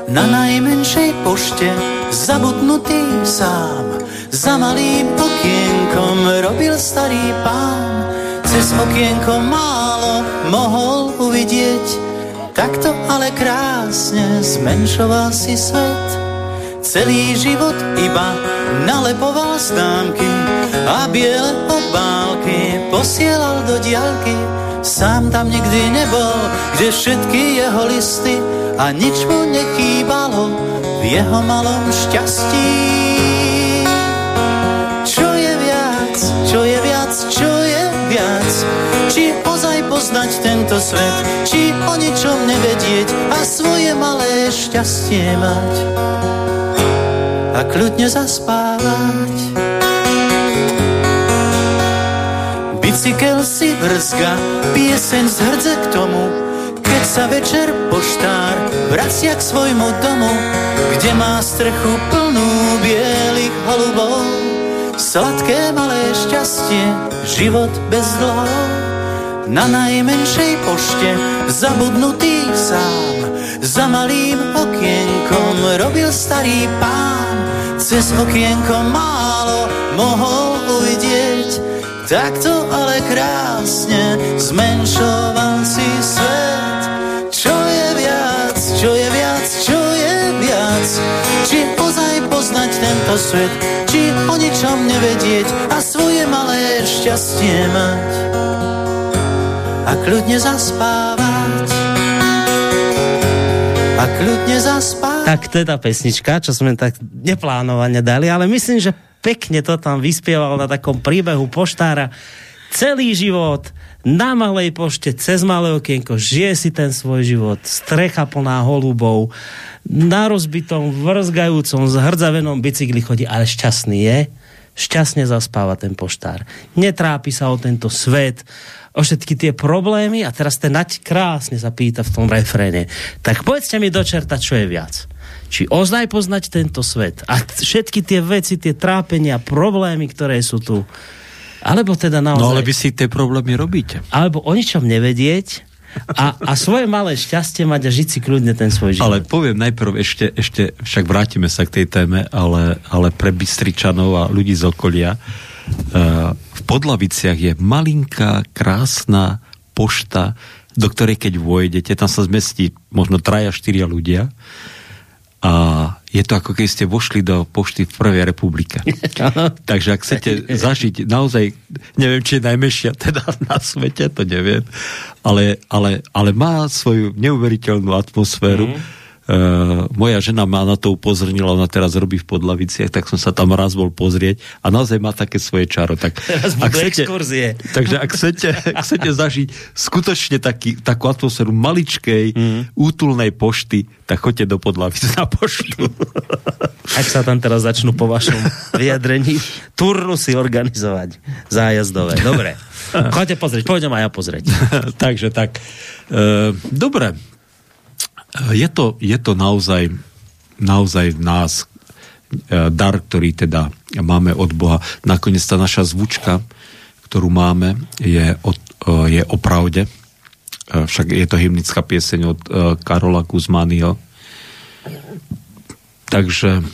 Na najmenšej pošte zabudnutý sám za malým okienkom robil starý pán, cez okienko málo mohol uvidieť, takto ale krásne zmenšoval si svet. Celý život iba nalepoval známky a biele obálky posielal do diaľky. Sám tam nikdy nebol, kde všetky jeho listy a nič mu nechýbalo v jeho malom šťastí. Čo je viac, čo je viac Či ozaj poznať tento svet Či o ničom nevedieť A svoje malé šťastie mať A kľudne zaspávať Bicykel si vrzga Pieseň z hrdze k tomu. Keď sa večer poštár Vracia k svojmu domu Kde má strechu plnú bielých holubov. Sladké malé šťastie, život bez dlhov, na najmenšej pošte zabudnutý sám. Za malým okienkom robil starý pán, cez okienko málo mohol uvidieť, takto ale krásne zmenšoval si svet. Čo je viac, čo je viac, čo je viac, či ozaj poznať tento svet, či o ničom nevedieť a svoje malé šťastie mať? A kľudne zaspávať kľudne zaspávať. Tak to je tá pesnička, čo sme tak neplánovane dali, ale myslím, že pekne to tam vyspieval na takom príbehu poštára celý život na malej pošte, cez malé okienko, žije si ten svoj život, strecha plná holubov, na rozbitom, vrzgajúcom, zhrdzavenom bicykli chodí, ale šťastný je, šťastne zaspáva ten poštár. Netrápi sa o tento svet, o všetky tie problémy a teraz ten nať krásne sa pýta v tom refréne. Tak povedzte mi do čerta, čo je viac. Či ozaj poznať tento svet a všetky tie veci, tie trápenia, problémy, ktoré sú tu, Alebo teda naozaj... No ale vy si tie problémy robíte. Alebo o ničom nevedieť a, a svoje malé šťastie mať a žiť si kľudne ten svoj život. Ale poviem najprv ešte, ešte však vrátime sa k tej téme, ale, ale pre Bystričanov a ľudí z okolia uh, Podlaviciach je malinká, krásna pošta, do ktorej keď vojdete, tam sa zmestí možno traja, štyria ľudia a je to ako keď ste vošli do pošty v Prvej republike. <laughs> Takže ak chcete zažiť naozaj, neviem, či je najmešia teda na svete, to neviem, ale, ale, ale má svoju neuveriteľnú atmosféru. Mm moja žena ma na to upozornila, ona teraz robí v Podlaviciach, tak som sa tam raz bol pozrieť a naozaj má také svoje čaro. Tak, <laughs> ak chcete, exkurzie. Takže ak chcete, ak chcete zažiť skutočne taký, takú atmosféru maličkej, mm. útulnej pošty, tak choďte do Podlavic na poštu. Ak sa tam teraz začnú po vašom vyjadrení turnusy organizovať zájazdové. Dobre. <laughs> Choďte pozrieť, pôjdem aj ja pozrieť. <laughs> Takže tak. E, dobre, je to, je to naozaj, naozaj v nás e, dar, ktorý teda máme od Boha. Nakoniec tá naša zvučka, ktorú máme, je o, e, je o pravde. E, však je to hymnická pieseň od Karola Kuzmányho. Takže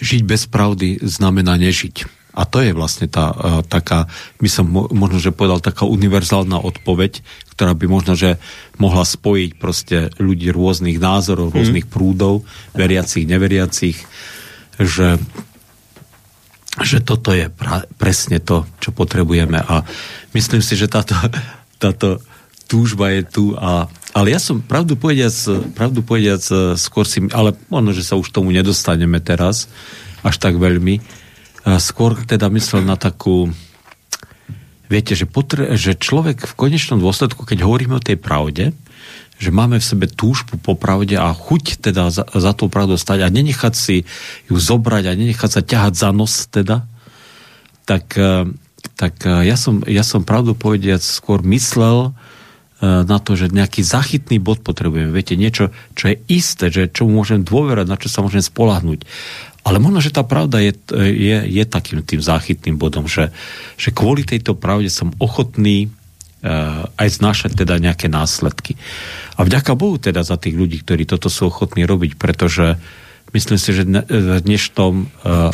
žiť bez pravdy znamená nežiť. A to je vlastne tá taká, my som mo- možno, že povedal, taká univerzálna odpoveď, ktorá by možno, že mohla spojiť proste ľudí rôznych názorov, mm. rôznych prúdov, veriacich, neveriacich, že že toto je pra- presne to, čo potrebujeme a myslím si, že táto, táto túžba je tu a ale ja som, pravdu povediac, pravdu povediac, skôr si, ale možno, že sa už tomu nedostaneme teraz, až tak veľmi, skôr teda myslel na takú viete, že, potre- že človek v konečnom dôsledku, keď hovoríme o tej pravde, že máme v sebe túžbu po pravde a chuť teda za, za tú pravdu stať a nenechať si ju zobrať a nenechať sa ťahať za nos teda, tak, e, tak e, ja, som, ja som pravdu povediac skôr myslel na to, že nejaký zachytný bod potrebujeme. Viete, niečo, čo je isté, že čo môžem dôverať, na čo sa môžem spolahnúť. Ale možno, že tá pravda je, je, je takým tým záchytným bodom, že, že kvôli tejto pravde som ochotný uh, aj znášať teda nejaké následky. A vďaka Bohu teda za tých ľudí, ktorí toto sú ochotní robiť, pretože myslím si, že v dnešnom <clears throat> uh,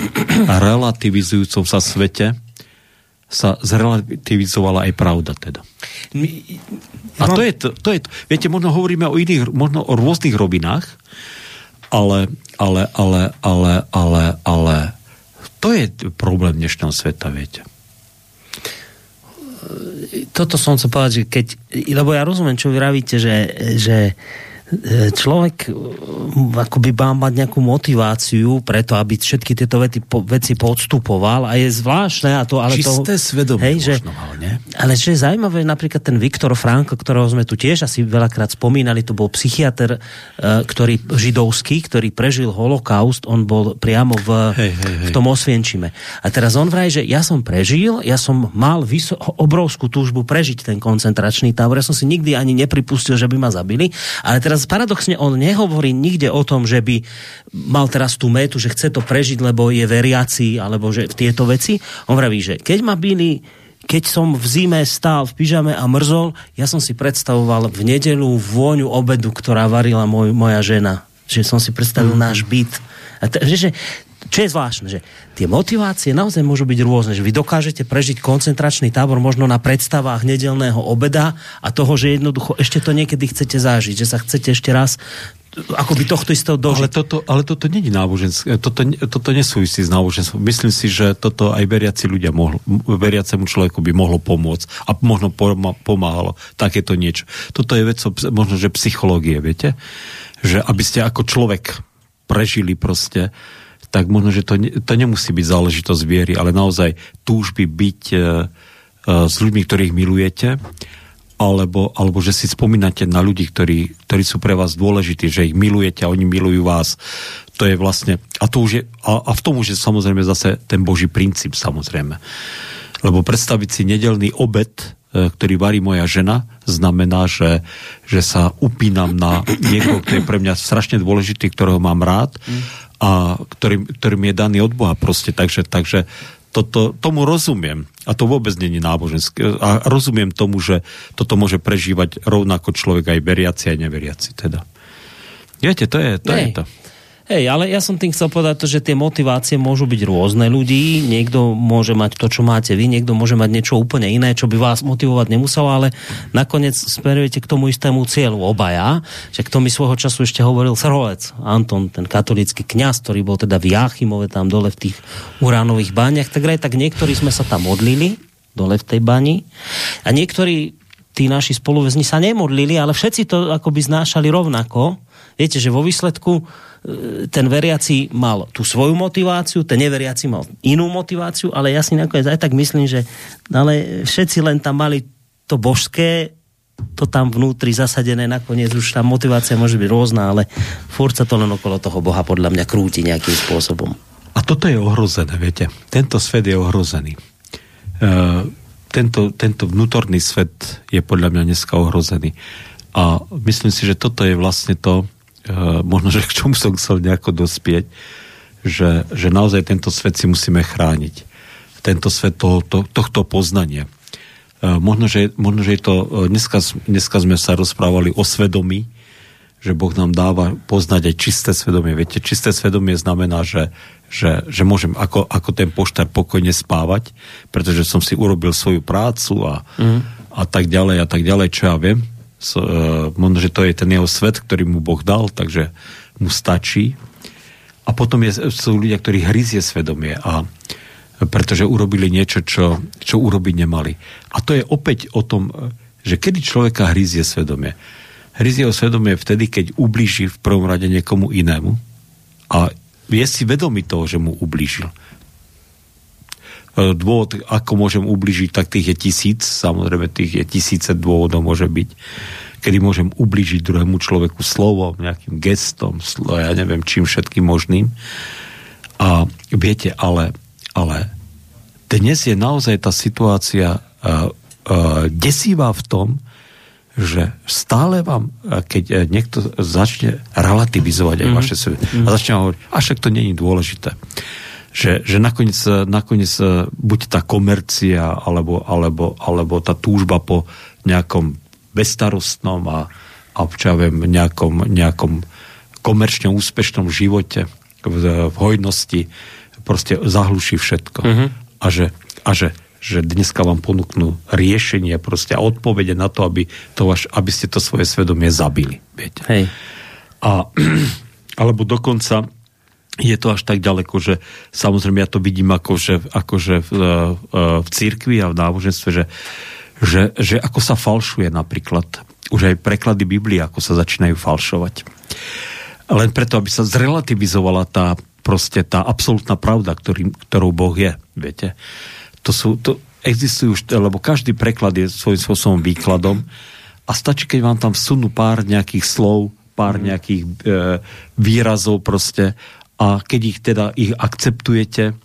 relativizujúcom sa svete sa zrelativizovala aj pravda teda. A to je to, to je to. Viete, možno hovoríme o iných, možno o rôznych robinách, ale ale, ale, ale, ale, ale to je problém dnešného sveta, viete. Toto som chcel povedať, že keď, lebo ja rozumiem, čo vy vravíte, že, že človek e, akoby má mať nejakú motiváciu preto, aby všetky tieto veci, po, veci podstupoval a je zvláštne a to, ale Čisté to... svedomie hej, že, mal, nie? Ale čo je zaujímavé, napríklad ten Viktor Frank, ktorého sme tu tiež asi veľakrát spomínali, to bol psychiatr, e, ktorý, židovský, ktorý prežil holokaust, on bol priamo v, hej, hej, hej. v tom Osvienčime. A teraz on vraj, že ja som prežil, ja som mal vyso- obrovskú túžbu prežiť ten koncentračný tábor, ja som si nikdy ani nepripustil, že by ma zabili, ale teraz paradoxne on nehovorí nikde o tom, že by mal teraz tú metu, že chce to prežiť, lebo je veriaci, alebo že tieto veci. On vraví, že keď ma byli keď som v zime stál v pyžame a mrzol, ja som si predstavoval v nedelu vôňu obedu, ktorá varila moj, moja žena. Že som si predstavil mm-hmm. náš byt. A t- že, že čo je zvláštne, že tie motivácie naozaj môžu byť rôzne, že vy dokážete prežiť koncentračný tábor možno na predstavách nedelného obeda a toho, že jednoducho ešte to niekedy chcete zažiť, že sa chcete ešte raz by tohto istého dožiť. Ale toto, ale toto není náboženské, toto, toto nesúvisí s náboženstvom. Myslím si, že toto aj veriaci ľudia mohlo, veriacemu človeku by mohlo pomôcť a možno pomáhalo takéto niečo. Toto je vec možno, že psychológie, viete? Že aby ste ako človek prežili proste tak možno, že to, to nemusí byť záležitosť viery, ale naozaj túžby byť e, e, s ľuďmi, ktorých milujete, alebo, alebo že si spomínate na ľudí, ktorí, ktorí sú pre vás dôležití, že ich milujete a oni milujú vás. To je vlastne, a, to už je, a, a v tom už je samozrejme zase ten Boží princíp, samozrejme. Lebo predstaviť si nedelný obed, e, ktorý varí moja žena, znamená, že, že sa upínam na niekoho, ktorý je pre mňa strašne dôležitý, ktorého mám rád mm a ktorým, ktorým je daný od Boha proste. Takže, takže toto, tomu rozumiem. A to vôbec není náboženské. A rozumiem tomu, že toto môže prežívať rovnako človek aj veriaci, aj neveriaci. Teda. Viete, to je to. Je to. Hej, ale ja som tým chcel povedať to, že tie motivácie môžu byť rôzne ľudí. Niekto môže mať to, čo máte vy, niekto môže mať niečo úplne iné, čo by vás motivovať nemuselo, ale nakoniec smerujete k tomu istému cieľu obaja. Že k tomu svojho času ešte hovoril Srholec, Anton, ten katolický kňaz, ktorý bol teda v Jachimove tam dole v tých uránových bániach, tak aj tak niektorí sme sa tam modlili dole v tej bani a niektorí tí naši spoluväzni sa nemodlili, ale všetci to akoby znášali rovnako. Viete, že vo výsledku ten veriaci mal tú svoju motiváciu, ten neveriaci mal inú motiváciu, ale ja si nakoniec aj tak myslím, že ale všetci len tam mali to božské, to tam vnútri zasadené, nakoniec už tá motivácia môže byť rôzna, ale furt sa to len okolo toho Boha podľa mňa krúti nejakým spôsobom. A toto je ohrozené, viete. Tento svet je ohrozený. Uh, tento, tento vnútorný svet je podľa mňa dneska ohrozený. A myslím si, že toto je vlastne to, možno, že k čomu som chcel nejako dospieť, že, že naozaj tento svet si musíme chrániť. Tento svet to, to, tohto poznania. Uh, možno, že, možno, že je to, uh, dneska, dneska sme sa rozprávali o svedomí, že Boh nám dáva poznať aj čisté svedomie. Viete, čisté svedomie znamená, že, že, že môžem ako, ako ten poštár pokojne spávať, pretože som si urobil svoju prácu a, mm. a tak ďalej a tak ďalej, čo ja viem možno, že to je ten jeho svet, ktorý mu Boh dal, takže mu stačí. A potom je, sú ľudia, ktorí hryzie svedomie a pretože urobili niečo, čo, čo urobiť nemali. A to je opäť o tom, že kedy človeka hryzie svedomie. Hryzie o svedomie vtedy, keď ublíži v prvom rade niekomu inému a je si vedomý toho, že mu ublížil. E, dôvod, ako môžem ubližiť, tak tých je tisíc, samozrejme tých je tisíce dôvodov môže byť, kedy môžem ubližiť druhému človeku slovom, nejakým gestom, slo, ja neviem čím všetkým možným. A viete, ale, ale dnes je naozaj tá situácia uh, uh, desivá v tom, že stále vám, keď niekto začne relativizovať aj mm-hmm. vaše svet, a začne hovoriť, a však to není dôležité že, že nakoniec, nakoniec e, buď tá komercia alebo, alebo, alebo tá túžba po nejakom bezstarostnom a, a čo ja viem, nejakom, nejakom komerčne úspešnom živote v, v hojnosti proste zahluší všetko. Mm-hmm. A, že, a že, že dneska vám ponúknú riešenie proste a odpovede na to, aby, to vaš, aby ste to svoje svedomie zabili. Viete? Hej. A, <clears throat> alebo dokonca je to až tak ďaleko, že samozrejme ja to vidím akože, akože v, e, v církvi a v náboženstve, že, že, že ako sa falšuje napríklad, už aj preklady Biblie, ako sa začínajú falšovať. Len preto, aby sa zrelativizovala tá proste tá absolútna pravda, ktorý, ktorou Boh je, viete. To sú, to existujú, lebo každý preklad je svojím spôsobom výkladom a stačí, keď vám tam vsunú pár nejakých slov, pár mhm. nejakých e, výrazov proste a keď ich teda ich akceptujete,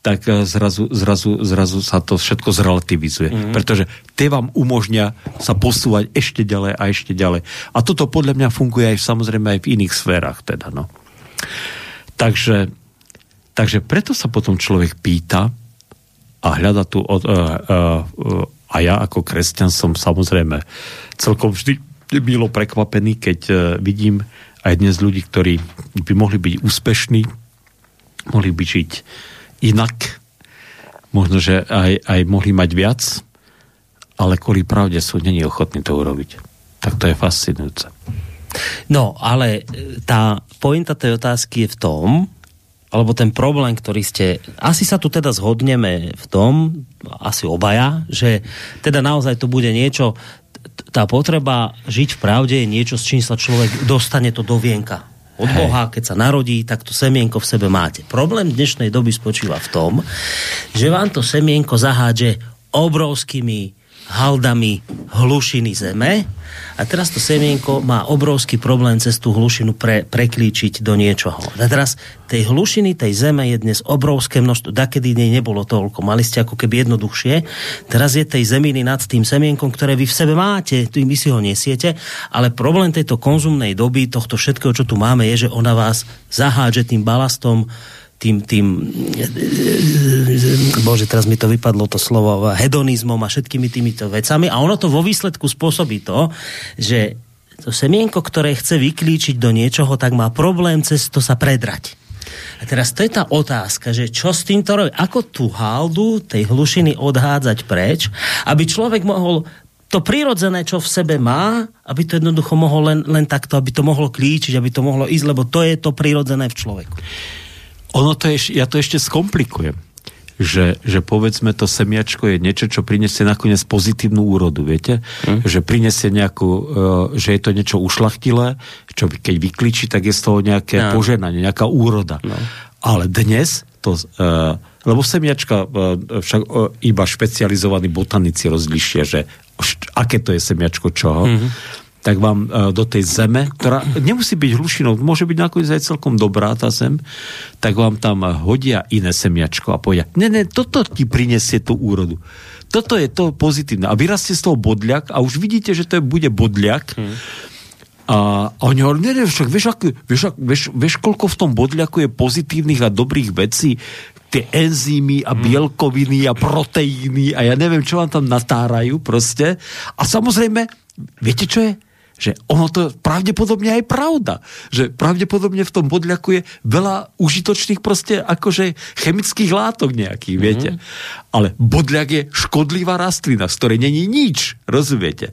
tak eh, zrazu, zrazu, zrazu sa to všetko zrelativizuje. Mm-hmm. Pretože tie vám umožňa sa posúvať ešte ďalej a ešte ďalej. A toto podľa mňa funguje aj samozrejme aj v iných sférach. Teda, no. takže, takže preto sa potom človek pýta a hľada tu od, uh, uh, uh, a ja ako kresťan som samozrejme celkom vždy milo prekvapený, keď vidím aj dnes ľudí, ktorí by mohli byť úspešní, mohli by žiť inak, možno, že aj, aj mohli mať viac, ale kvôli pravde sú není ochotní to urobiť. Tak to je fascinujúce. No, ale tá pointa tej otázky je v tom, alebo ten problém, ktorý ste... Asi sa tu teda zhodneme v tom, asi obaja, že teda naozaj to bude niečo, tá potreba žiť v pravde je niečo, s čím sa človek dostane to do vienka. Od Boha, keď sa narodí, tak to semienko v sebe máte. Problém dnešnej doby spočíva v tom, že vám to semienko zahádže obrovskými haldami hlušiny zeme. A teraz to semienko má obrovský problém cez tú hlušinu pre, preklíčiť do niečoho. A teraz tej hlušiny, tej zeme je dnes obrovské množstvo, dakedy nej nebolo toľko, mali ste ako keby jednoduchšie, teraz je tej zeminy nad tým semienkom, ktoré vy v sebe máte, vy si ho nesiete, ale problém tejto konzumnej doby, tohto všetkého, čo tu máme, je, že ona vás zahádže tým balastom tým, tým bože, teraz mi to vypadlo to slovo, hedonizmom a všetkými týmito vecami a ono to vo výsledku spôsobí to, že to semienko, ktoré chce vyklíčiť do niečoho, tak má problém cez to sa predrať. A teraz to je tá otázka, že čo s týmto robí? Ako tú haldu tej hlušiny odhádzať preč, aby človek mohol to prirodzené, čo v sebe má, aby to jednoducho mohol len, len takto, aby to mohlo klíčiť, aby to mohlo ísť, lebo to je to prirodzené v človeku. Ono to je, ja to ešte skomplikujem. Že, že povedzme to semiačko je niečo, čo prinesie nakoniec pozitívnu úrodu, viete? Hm. Že prinesie nejakú, uh, že je to niečo ušlachtilé, čo keď vyklíči, tak je z toho nejaké no. poženanie, nejaká úroda. No. Ale dnes to, uh, lebo semiačka uh, však iba špecializovaní botanici rozlišia, že aké to je semiačko čoho. Mm-hmm tak vám e, do tej zeme, ktorá nemusí byť hlušinou, môže byť nakoniec aj celkom dobrá tá zem, tak vám tam hodia iné semiačko a povedia, ne, ne, toto ti prinesie tú úrodu. Toto je to pozitívne. A vyrastie z toho bodľak a už vidíte, že to je, bude bodľak. Hmm. A, a oni hovorí, ne, ne, však vieš, ak, vieš, vieš, vieš, koľko v tom bodľaku je pozitívnych a dobrých vecí, tie enzymy a bielkoviny a proteíny a ja neviem, čo vám tam natárajú proste. A samozrejme, viete, čo je? Že ono to pravdepodobne aj pravda. Že pravdepodobne v tom bodľaku je veľa užitočných proste akože chemických látok nejakých, mm-hmm. viete. Ale bodľak je škodlivá rastlina, z ktorej není nič, rozumiete.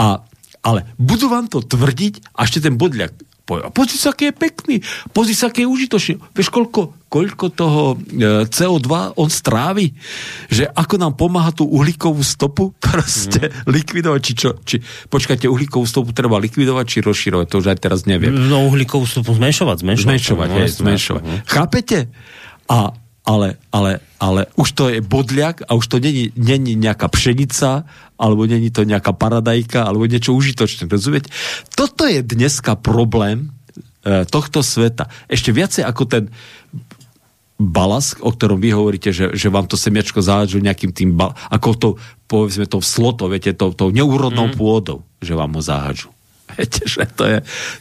A, ale budú vám to tvrdiť a ešte ten bodľak pozri sa, aký je pekný, pozri sa, aký je užitočný. Vieš, koľko, koľko toho e, CO2 on strávi? Že ako nám pomáha tú uhlíkovú stopu <laughs> proste mm. likvidovať, či čo? Či, počkajte, uhlíkovú stopu treba likvidovať, či rozširovať, to už aj teraz neviem. No uhlíkovú stopu zmenšovať, zmenšovať. Zmenšovať, no, hej, zmenšovať. No. Chápete? A ale, ale, ale už to je bodliak a už to není, není nejaká pšenica, alebo není to nejaká paradajka, alebo niečo užitočné. Rozumiete? Toto je dneska problém e, tohto sveta. Ešte viacej ako ten balas, o ktorom vy hovoríte, že, že vám to semiačko zážu nejakým tým, bal, ako to, povedzme, to sloto, viete, to, to neúrodnou mm. pôdou, že vám ho záhadžu. <laughs> Viete, že to je,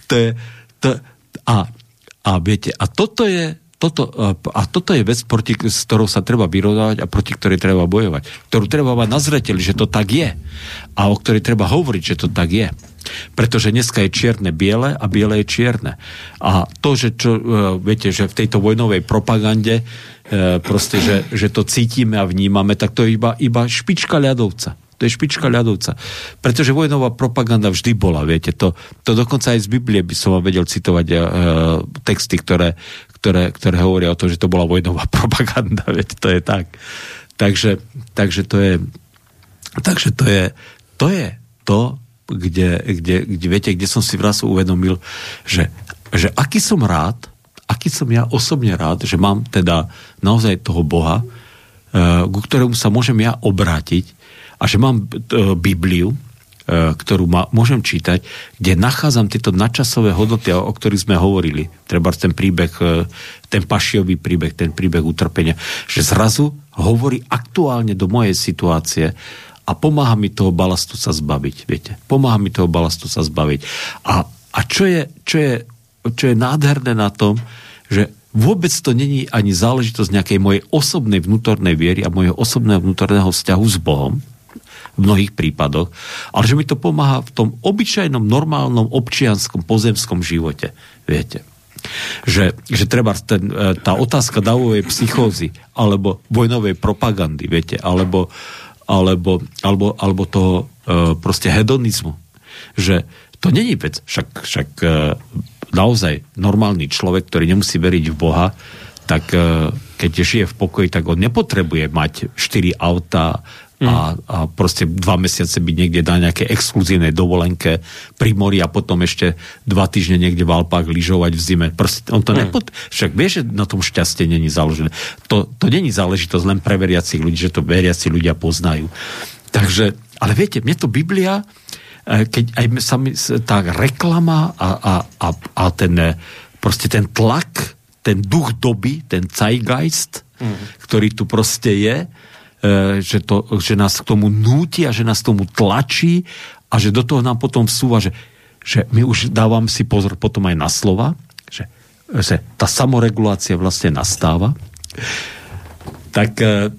to je, to, a, a viete, a toto je, toto, a toto je vec, proti, s ktorou sa treba vyrovnávať a proti ktorej treba bojovať. Ktorú treba mať na zreteli, že to tak je. A o ktorej treba hovoriť, že to tak je. Pretože dneska je čierne biele a biele je čierne. A to, že čo, e, viete, že v tejto vojnovej propagande e, proste, že, že to cítime a vnímame, tak to je iba, iba špička ľadovca. To je špička ľadovca. Pretože vojnová propaganda vždy bola, viete, to, to dokonca aj z Biblie by som vám vedel citovať uh, texty, ktoré, ktoré, ktoré hovoria o tom, že to bola vojnová <laughs> propaganda, viete, to je tak. Takže, takže to je takže to je to, je to kde, kde, kde, viete, kde som si vraz uvedomil, že, že aký som rád, aký som ja osobne rád, že mám teda naozaj toho Boha, uh, ku ktorému sa môžem ja obrátiť a že mám uh, Bibliu, ktorú ma, môžem čítať, kde nachádzam tieto nadčasové hodnoty, o ktorých sme hovorili. Treba ten príbeh, e, ten pašiový príbeh, ten príbeh utrpenia, že zrazu hovorí aktuálne do mojej situácie a pomáha mi toho balastu sa zbaviť, viete. Pomáha mi toho balastu sa zbaviť. A, a čo, je, čo, je, čo je nádherné na tom, že vôbec to není ani záležitosť nejakej mojej osobnej vnútornej viery a mojho osobného vnútorného vzťahu s Bohom, v mnohých prípadoch, ale že mi to pomáha v tom obyčajnom, normálnom, občianskom, pozemskom živote. Viete? Že, že treba ten, e, tá otázka davovej psychózy alebo vojnovej propagandy, viete, alebo, alebo, alebo, alebo toho e, proste hedonizmu. Že to není vec, však, však e, naozaj normálny človek, ktorý nemusí veriť v Boha, tak keď žije v pokoji, tak on nepotrebuje mať 4 auta, Mm. a, a proste dva mesiace byť niekde na nejaké exkluzívnej dovolenke pri mori a potom ešte dva týždne niekde v Alpách lyžovať v zime. Proste on to mm. nepot... Však vieš, že na tom šťastie není založené. To, to není záležitosť len pre veriacich ľudí, že to veriaci ľudia poznajú. Takže, ale viete, mne to Biblia, e, keď aj sami, tá reklama a, a, a, a ten e, proste ten tlak, ten duch doby, ten zeitgeist, mm. ktorý tu proste je, že, to, že nás k tomu núti a že nás k tomu tlačí a že do toho nám potom vsúva, že, že my už dávam si pozor potom aj na slova, že že tá samoregulácia vlastne nastáva, tak e,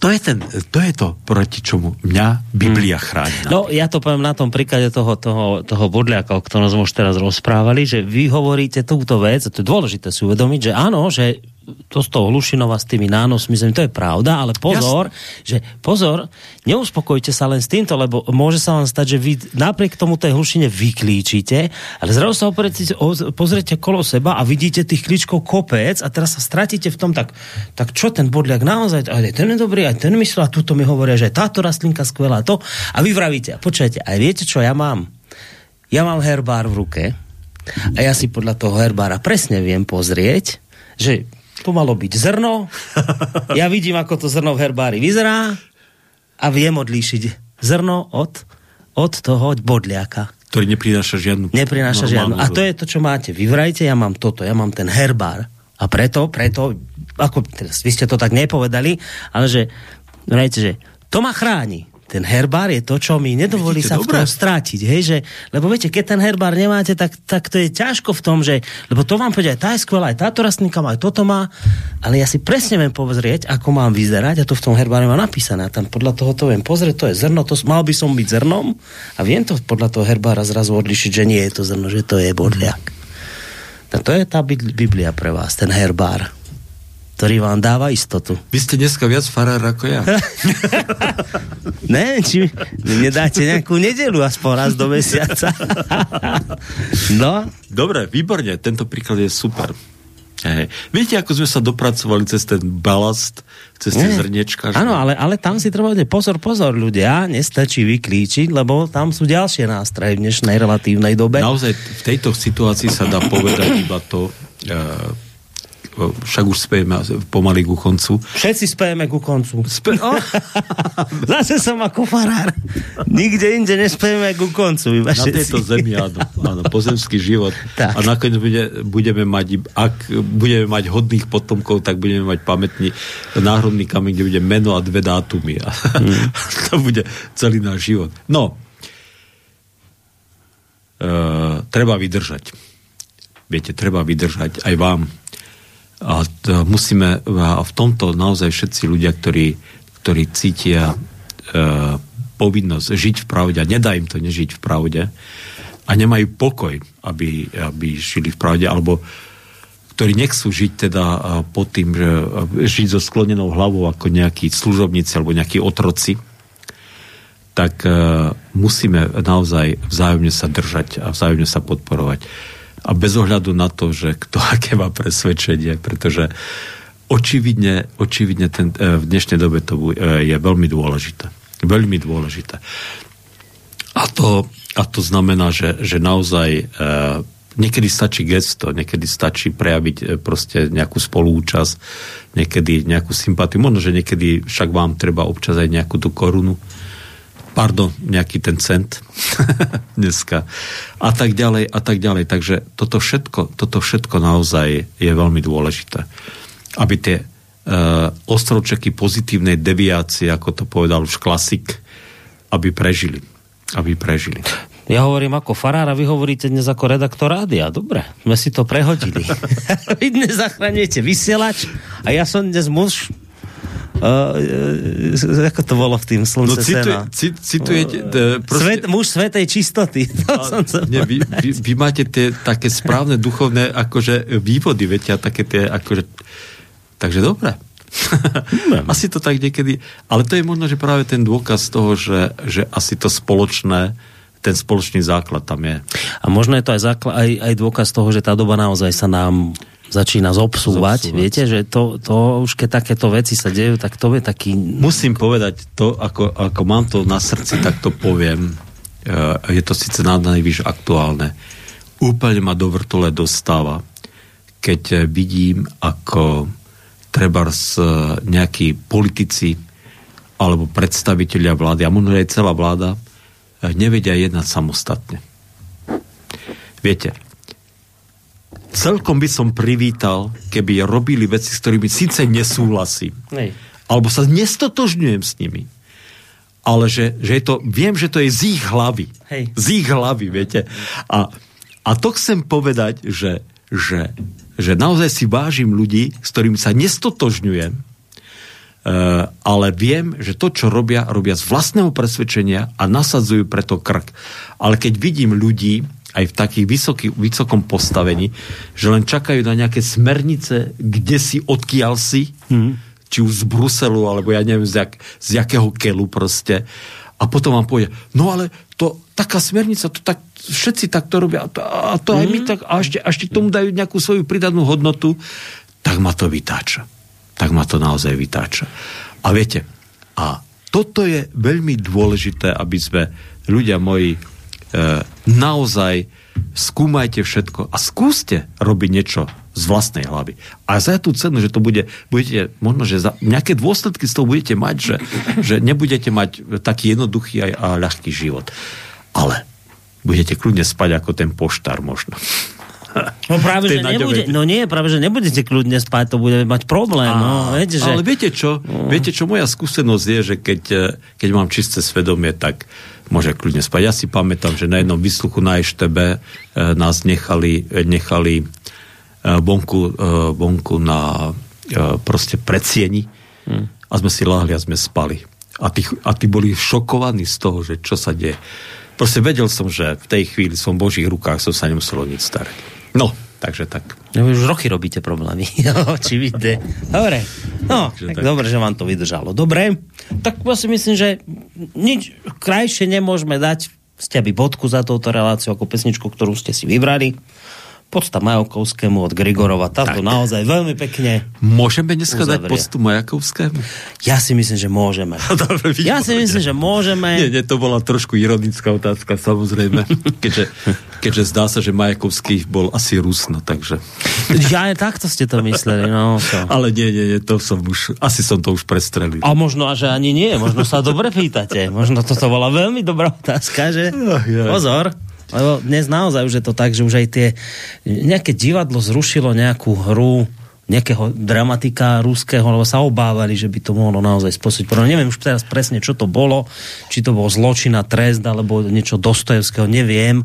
to je, ten, to je to, proti čomu mňa Biblia hmm. chráni. No, ja to poviem na tom príklade toho, toho, toho bodliaka, o ktorom sme už teraz rozprávali, že vy hovoríte túto vec, a to je dôležité si uvedomiť, že áno, že to z toho Hlušinova s tými nánosmi, to je pravda, ale pozor, Jasne. že pozor, neuspokojte sa len s týmto, lebo môže sa vám stať, že vy napriek tomu tej Hlušine vyklíčite, ale zrazu sa oprete, pozrite kolo seba a vidíte tých klíčkov kopec a teraz sa stratíte v tom, tak, tak čo ten bodliak naozaj, aj ten je dobrý, aj ten myslel a tuto mi hovoria, že táto rastlinka skvelá, to a vy vravíte, počujete, aj viete čo ja mám? Ja mám herbár v ruke a ja si podľa toho herbára presne viem pozrieť, že to malo byť zrno. <laughs> Ja vidím, ako to zrno v herbári vyzerá a viem odlíšiť zrno od, od toho bodliaka. Ktorý neprináša žiadnu... Neprináša žiadnu. A to je to, čo máte. Vy vrajte, ja mám toto, ja mám ten herbár. A preto, preto, ako teraz, vy ste to tak nepovedali, ale že, vrajte, že to ma chráni ten herbár je to, čo mi nedovolí Vidíte, sa v tom strátiť. Hej? Že, lebo viete, keď ten herbár nemáte, tak, tak to je ťažko v tom, že, lebo to vám povedia, tá je skvelá, aj táto rastlinka má, aj toto má, ale ja si presne viem pozrieť, ako mám vyzerať a to v tom herbáre má napísané. A tam podľa toho to viem pozrieť, to je zrno, to mal by som byť zrnom a viem to podľa toho herbára zrazu odlišiť, že nie je to zrno, že to je bodliak. A to je tá Biblia pre vás, ten herbár ktorý vám dáva istotu. Vy ste dneska viac farár ako ja. <laughs> ne, či nedáte nejakú nedelu aspoň raz do mesiaca. <laughs> no. Dobre, výborne, tento príklad je super. Hej. Viete, ako sme sa dopracovali cez ten balast, cez tie zrniečka? Áno, ale, ale tam si treba pozor, pozor, ľudia, nestačí vyklíčiť, lebo tam sú ďalšie nástroje v dnešnej relatívnej dobe. Naozaj v tejto situácii sa dá povedať iba to, uh, však už spejeme pomaly ku koncu. Všetci spejeme ku koncu. Spe- oh. <laughs> Zase som ako farár. Nikde inde nespejeme ku koncu. Iba Na tejto zemi, áno, áno, pozemský život. Tak. A nakoniec bude, budeme mať, ak budeme mať hodných potomkov, tak budeme mať pamätný náhrodný kameň, kde bude meno a dve dátumy. A mm. <laughs> to bude celý náš život. No, uh, treba vydržať. Viete, treba vydržať aj vám a to musíme, a v tomto naozaj všetci ľudia, ktorí, ktorí cítia e, povinnosť žiť v pravde a nedá im to nežiť v pravde a nemajú pokoj, aby, aby žili v pravde, alebo ktorí nechcú žiť teda e, pod tým, že e, žiť so sklonenou hlavou ako nejakí služobníci alebo nejakí otroci, tak e, musíme naozaj vzájomne sa držať a vzájomne sa podporovať a bez ohľadu na to, že kto <laughs> aké má presvedčenie, pretože očividne, očividne ten, e, v dnešnej dobe to e, je veľmi dôležité. Veľmi dôležité. A to, a to znamená, že, že naozaj e, niekedy stačí gesto, niekedy stačí prejaviť proste nejakú spolúčasť, niekedy nejakú sympatiu. Možno, že niekedy však vám treba občas aj nejakú tú korunu pardon, nejaký ten cent <laughs> dneska a tak ďalej a tak ďalej. Takže toto všetko, toto všetko naozaj je veľmi dôležité. Aby tie uh, ostrovčeky pozitívnej deviácie, ako to povedal už klasik, aby prežili. Aby prežili. Ja hovorím ako farár a vy hovoríte dnes ako redaktor rádia. Dobre, sme si to prehodili. <laughs> <laughs> vy dnes zachraňujete vysielač a ja som dnes muž uh, ako to bolo v tým slnce no, cituje, cit, citujete... Uh, proste... Svet, muž svetej čistoty. <laughs> A, nie, vy, vy, vy, máte tie také správne duchovné akože vývody, viete, a také tie akože... Takže dobre. <laughs> asi to tak niekedy... Ale to je možno, že práve ten dôkaz toho, že, že asi to spoločné ten spoločný základ tam je. A možno je to aj, základ, aj, aj dôkaz toho, že tá doba naozaj sa nám začína zobsúvať. zobsúvať. Viete, že to, to už keď takéto veci sa dejú, tak to je taký... Musím povedať to, ako, ako mám to na srdci, tak to poviem. E, je to síce na najvyš aktuálne. Úplne ma do vrtule dostáva, keď vidím, ako treba nejakí politici alebo predstavitelia vlády, a možno aj celá vláda, nevedia jednať samostatne. Viete, celkom by som privítal, keby robili veci, s ktorými síce nesúhlasím, Nej. alebo sa nestotožňujem s nimi, ale že, že je to, viem, že to je z ich hlavy. Hej. Z ich hlavy, viete. A, a to chcem povedať, že, že, že naozaj si vážim ľudí, s ktorými sa nestotožňujem, Uh, ale viem, že to, čo robia, robia z vlastného presvedčenia a nasadzujú preto krk. Ale keď vidím ľudí, aj v takých vysoký, vysokom postavení, že len čakajú na nejaké smernice, kde si, odkiaľ si, mm. či už z Bruselu, alebo ja neviem, z, jak, z jakého kelu proste. A potom vám povie, no ale to, taká smernica, to tak, všetci takto robia, a to, a to mm. aj my mhm. tak, a ešte, a ešte k tomu dajú nejakú svoju pridanú hodnotu, tak ma to vytáča tak ma to naozaj vytáča. A viete, a toto je veľmi dôležité, aby sme, ľudia moji, naozaj skúmajte všetko a skúste robiť niečo z vlastnej hlavy. A za tú cenu, že to bude, budete, možno, že za nejaké dôsledky z toho budete mať, že, že nebudete mať taký jednoduchý aj a ľahký život. Ale budete kľudne spať ako ten poštár možno. No práve, že nebude, no nie, práve, že nebudete kľudne spať, to bude mať problém. A, no, viete, že... Ale viete čo? No. Viete čo? Moja skúsenosť je, že keď, eh, keď mám čisté svedomie, tak môže kľudne spať. Ja si pamätám, že na jednom vysluchu na EŠTB e, nás nechali, nechali e, bonku, e, bonku na proste predsieni hmm. a sme si láhli a sme spali. A tí, a tí boli šokovaní z toho, že čo sa deje. Proste vedel som, že v tej chvíli som v Božích rukách, som sa nemusel nič starať. No, takže tak. No, už roky robíte problémy. <laughs> Očividne. Dobre. No, tak, tak dobre, že vám to vydržalo. Dobre. Tak si myslím, že nič krajšie nemôžeme dať ste by bodku za touto reláciu ako pesničku, ktorú ste si vybrali podsta Majakovskému od Grigorova. Táto tak. naozaj veľmi pekne Môžeme dneska uzavrie. dať podstu Majakovskému? Ja si myslím, že môžeme. <laughs> Dobre, ja si myslím, že môžeme. Nie, nie, to bola trošku ironická otázka, samozrejme. <laughs> keďže, keďže zdá sa, že Majakovský bol asi Rusno, takže... Ja aj takto ste to mysleli, no. To. <laughs> Ale nie, nie, nie, to som už, asi som to už prestrelil. A možno, že ani nie, možno sa dobre pýtate. Možno toto bola veľmi dobrá otázka, že? Pozor. Lebo dnes naozaj už je to tak, že už aj tie nejaké divadlo zrušilo nejakú hru nejakého dramatika ruského, lebo sa obávali, že by to mohlo naozaj spôsobiť. Pero neviem už teraz presne, čo to bolo, či to bol zločina, trest, alebo niečo Dostojevského, neviem,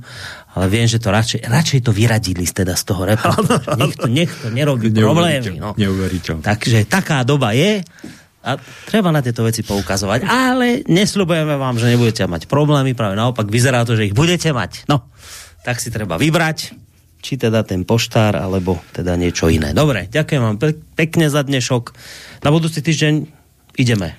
ale viem, že to radšej, radšej to vyradili teda z toho repu. <laughs> Nech to, nech to nerobí problémy. No. Takže taká doba je a treba na tieto veci poukazovať. Ale nesľubujeme vám, že nebudete mať problémy, práve naopak vyzerá to, že ich budete mať. No, tak si treba vybrať, či teda ten poštár, alebo teda niečo iné. Dobre, ďakujem vám pe- pekne za dnešok. Na budúci týždeň ideme.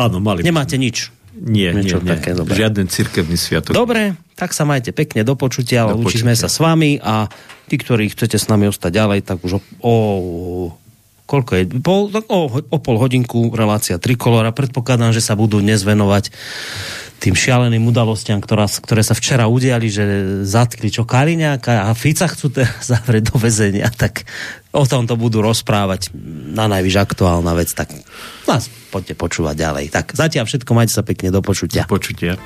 Áno, mali. Nemáte nič? Nie, Niečo nie, také, nie. Dobre. Žiaden cirkevný sviatok. Dobre, tak sa majte pekne do počutia, do učíme sa s vami a tí, ktorí chcete s nami ostať ďalej, tak už o, o koľko je? Pol, o, o pol hodinku relácia Trikolora. Predpokladám, že sa budú dnes venovať tým šialeným udalostiam, ktorá, ktoré sa včera udiali, že zatkli čo Kaliňáka a Fica chcú teraz zavrieť do väzenia, tak o tom to budú rozprávať na najvyš aktuálna vec, tak nás poďte počúvať ďalej. Tak zatiaľ všetko, majte sa pekne, do počutia. Do počutia.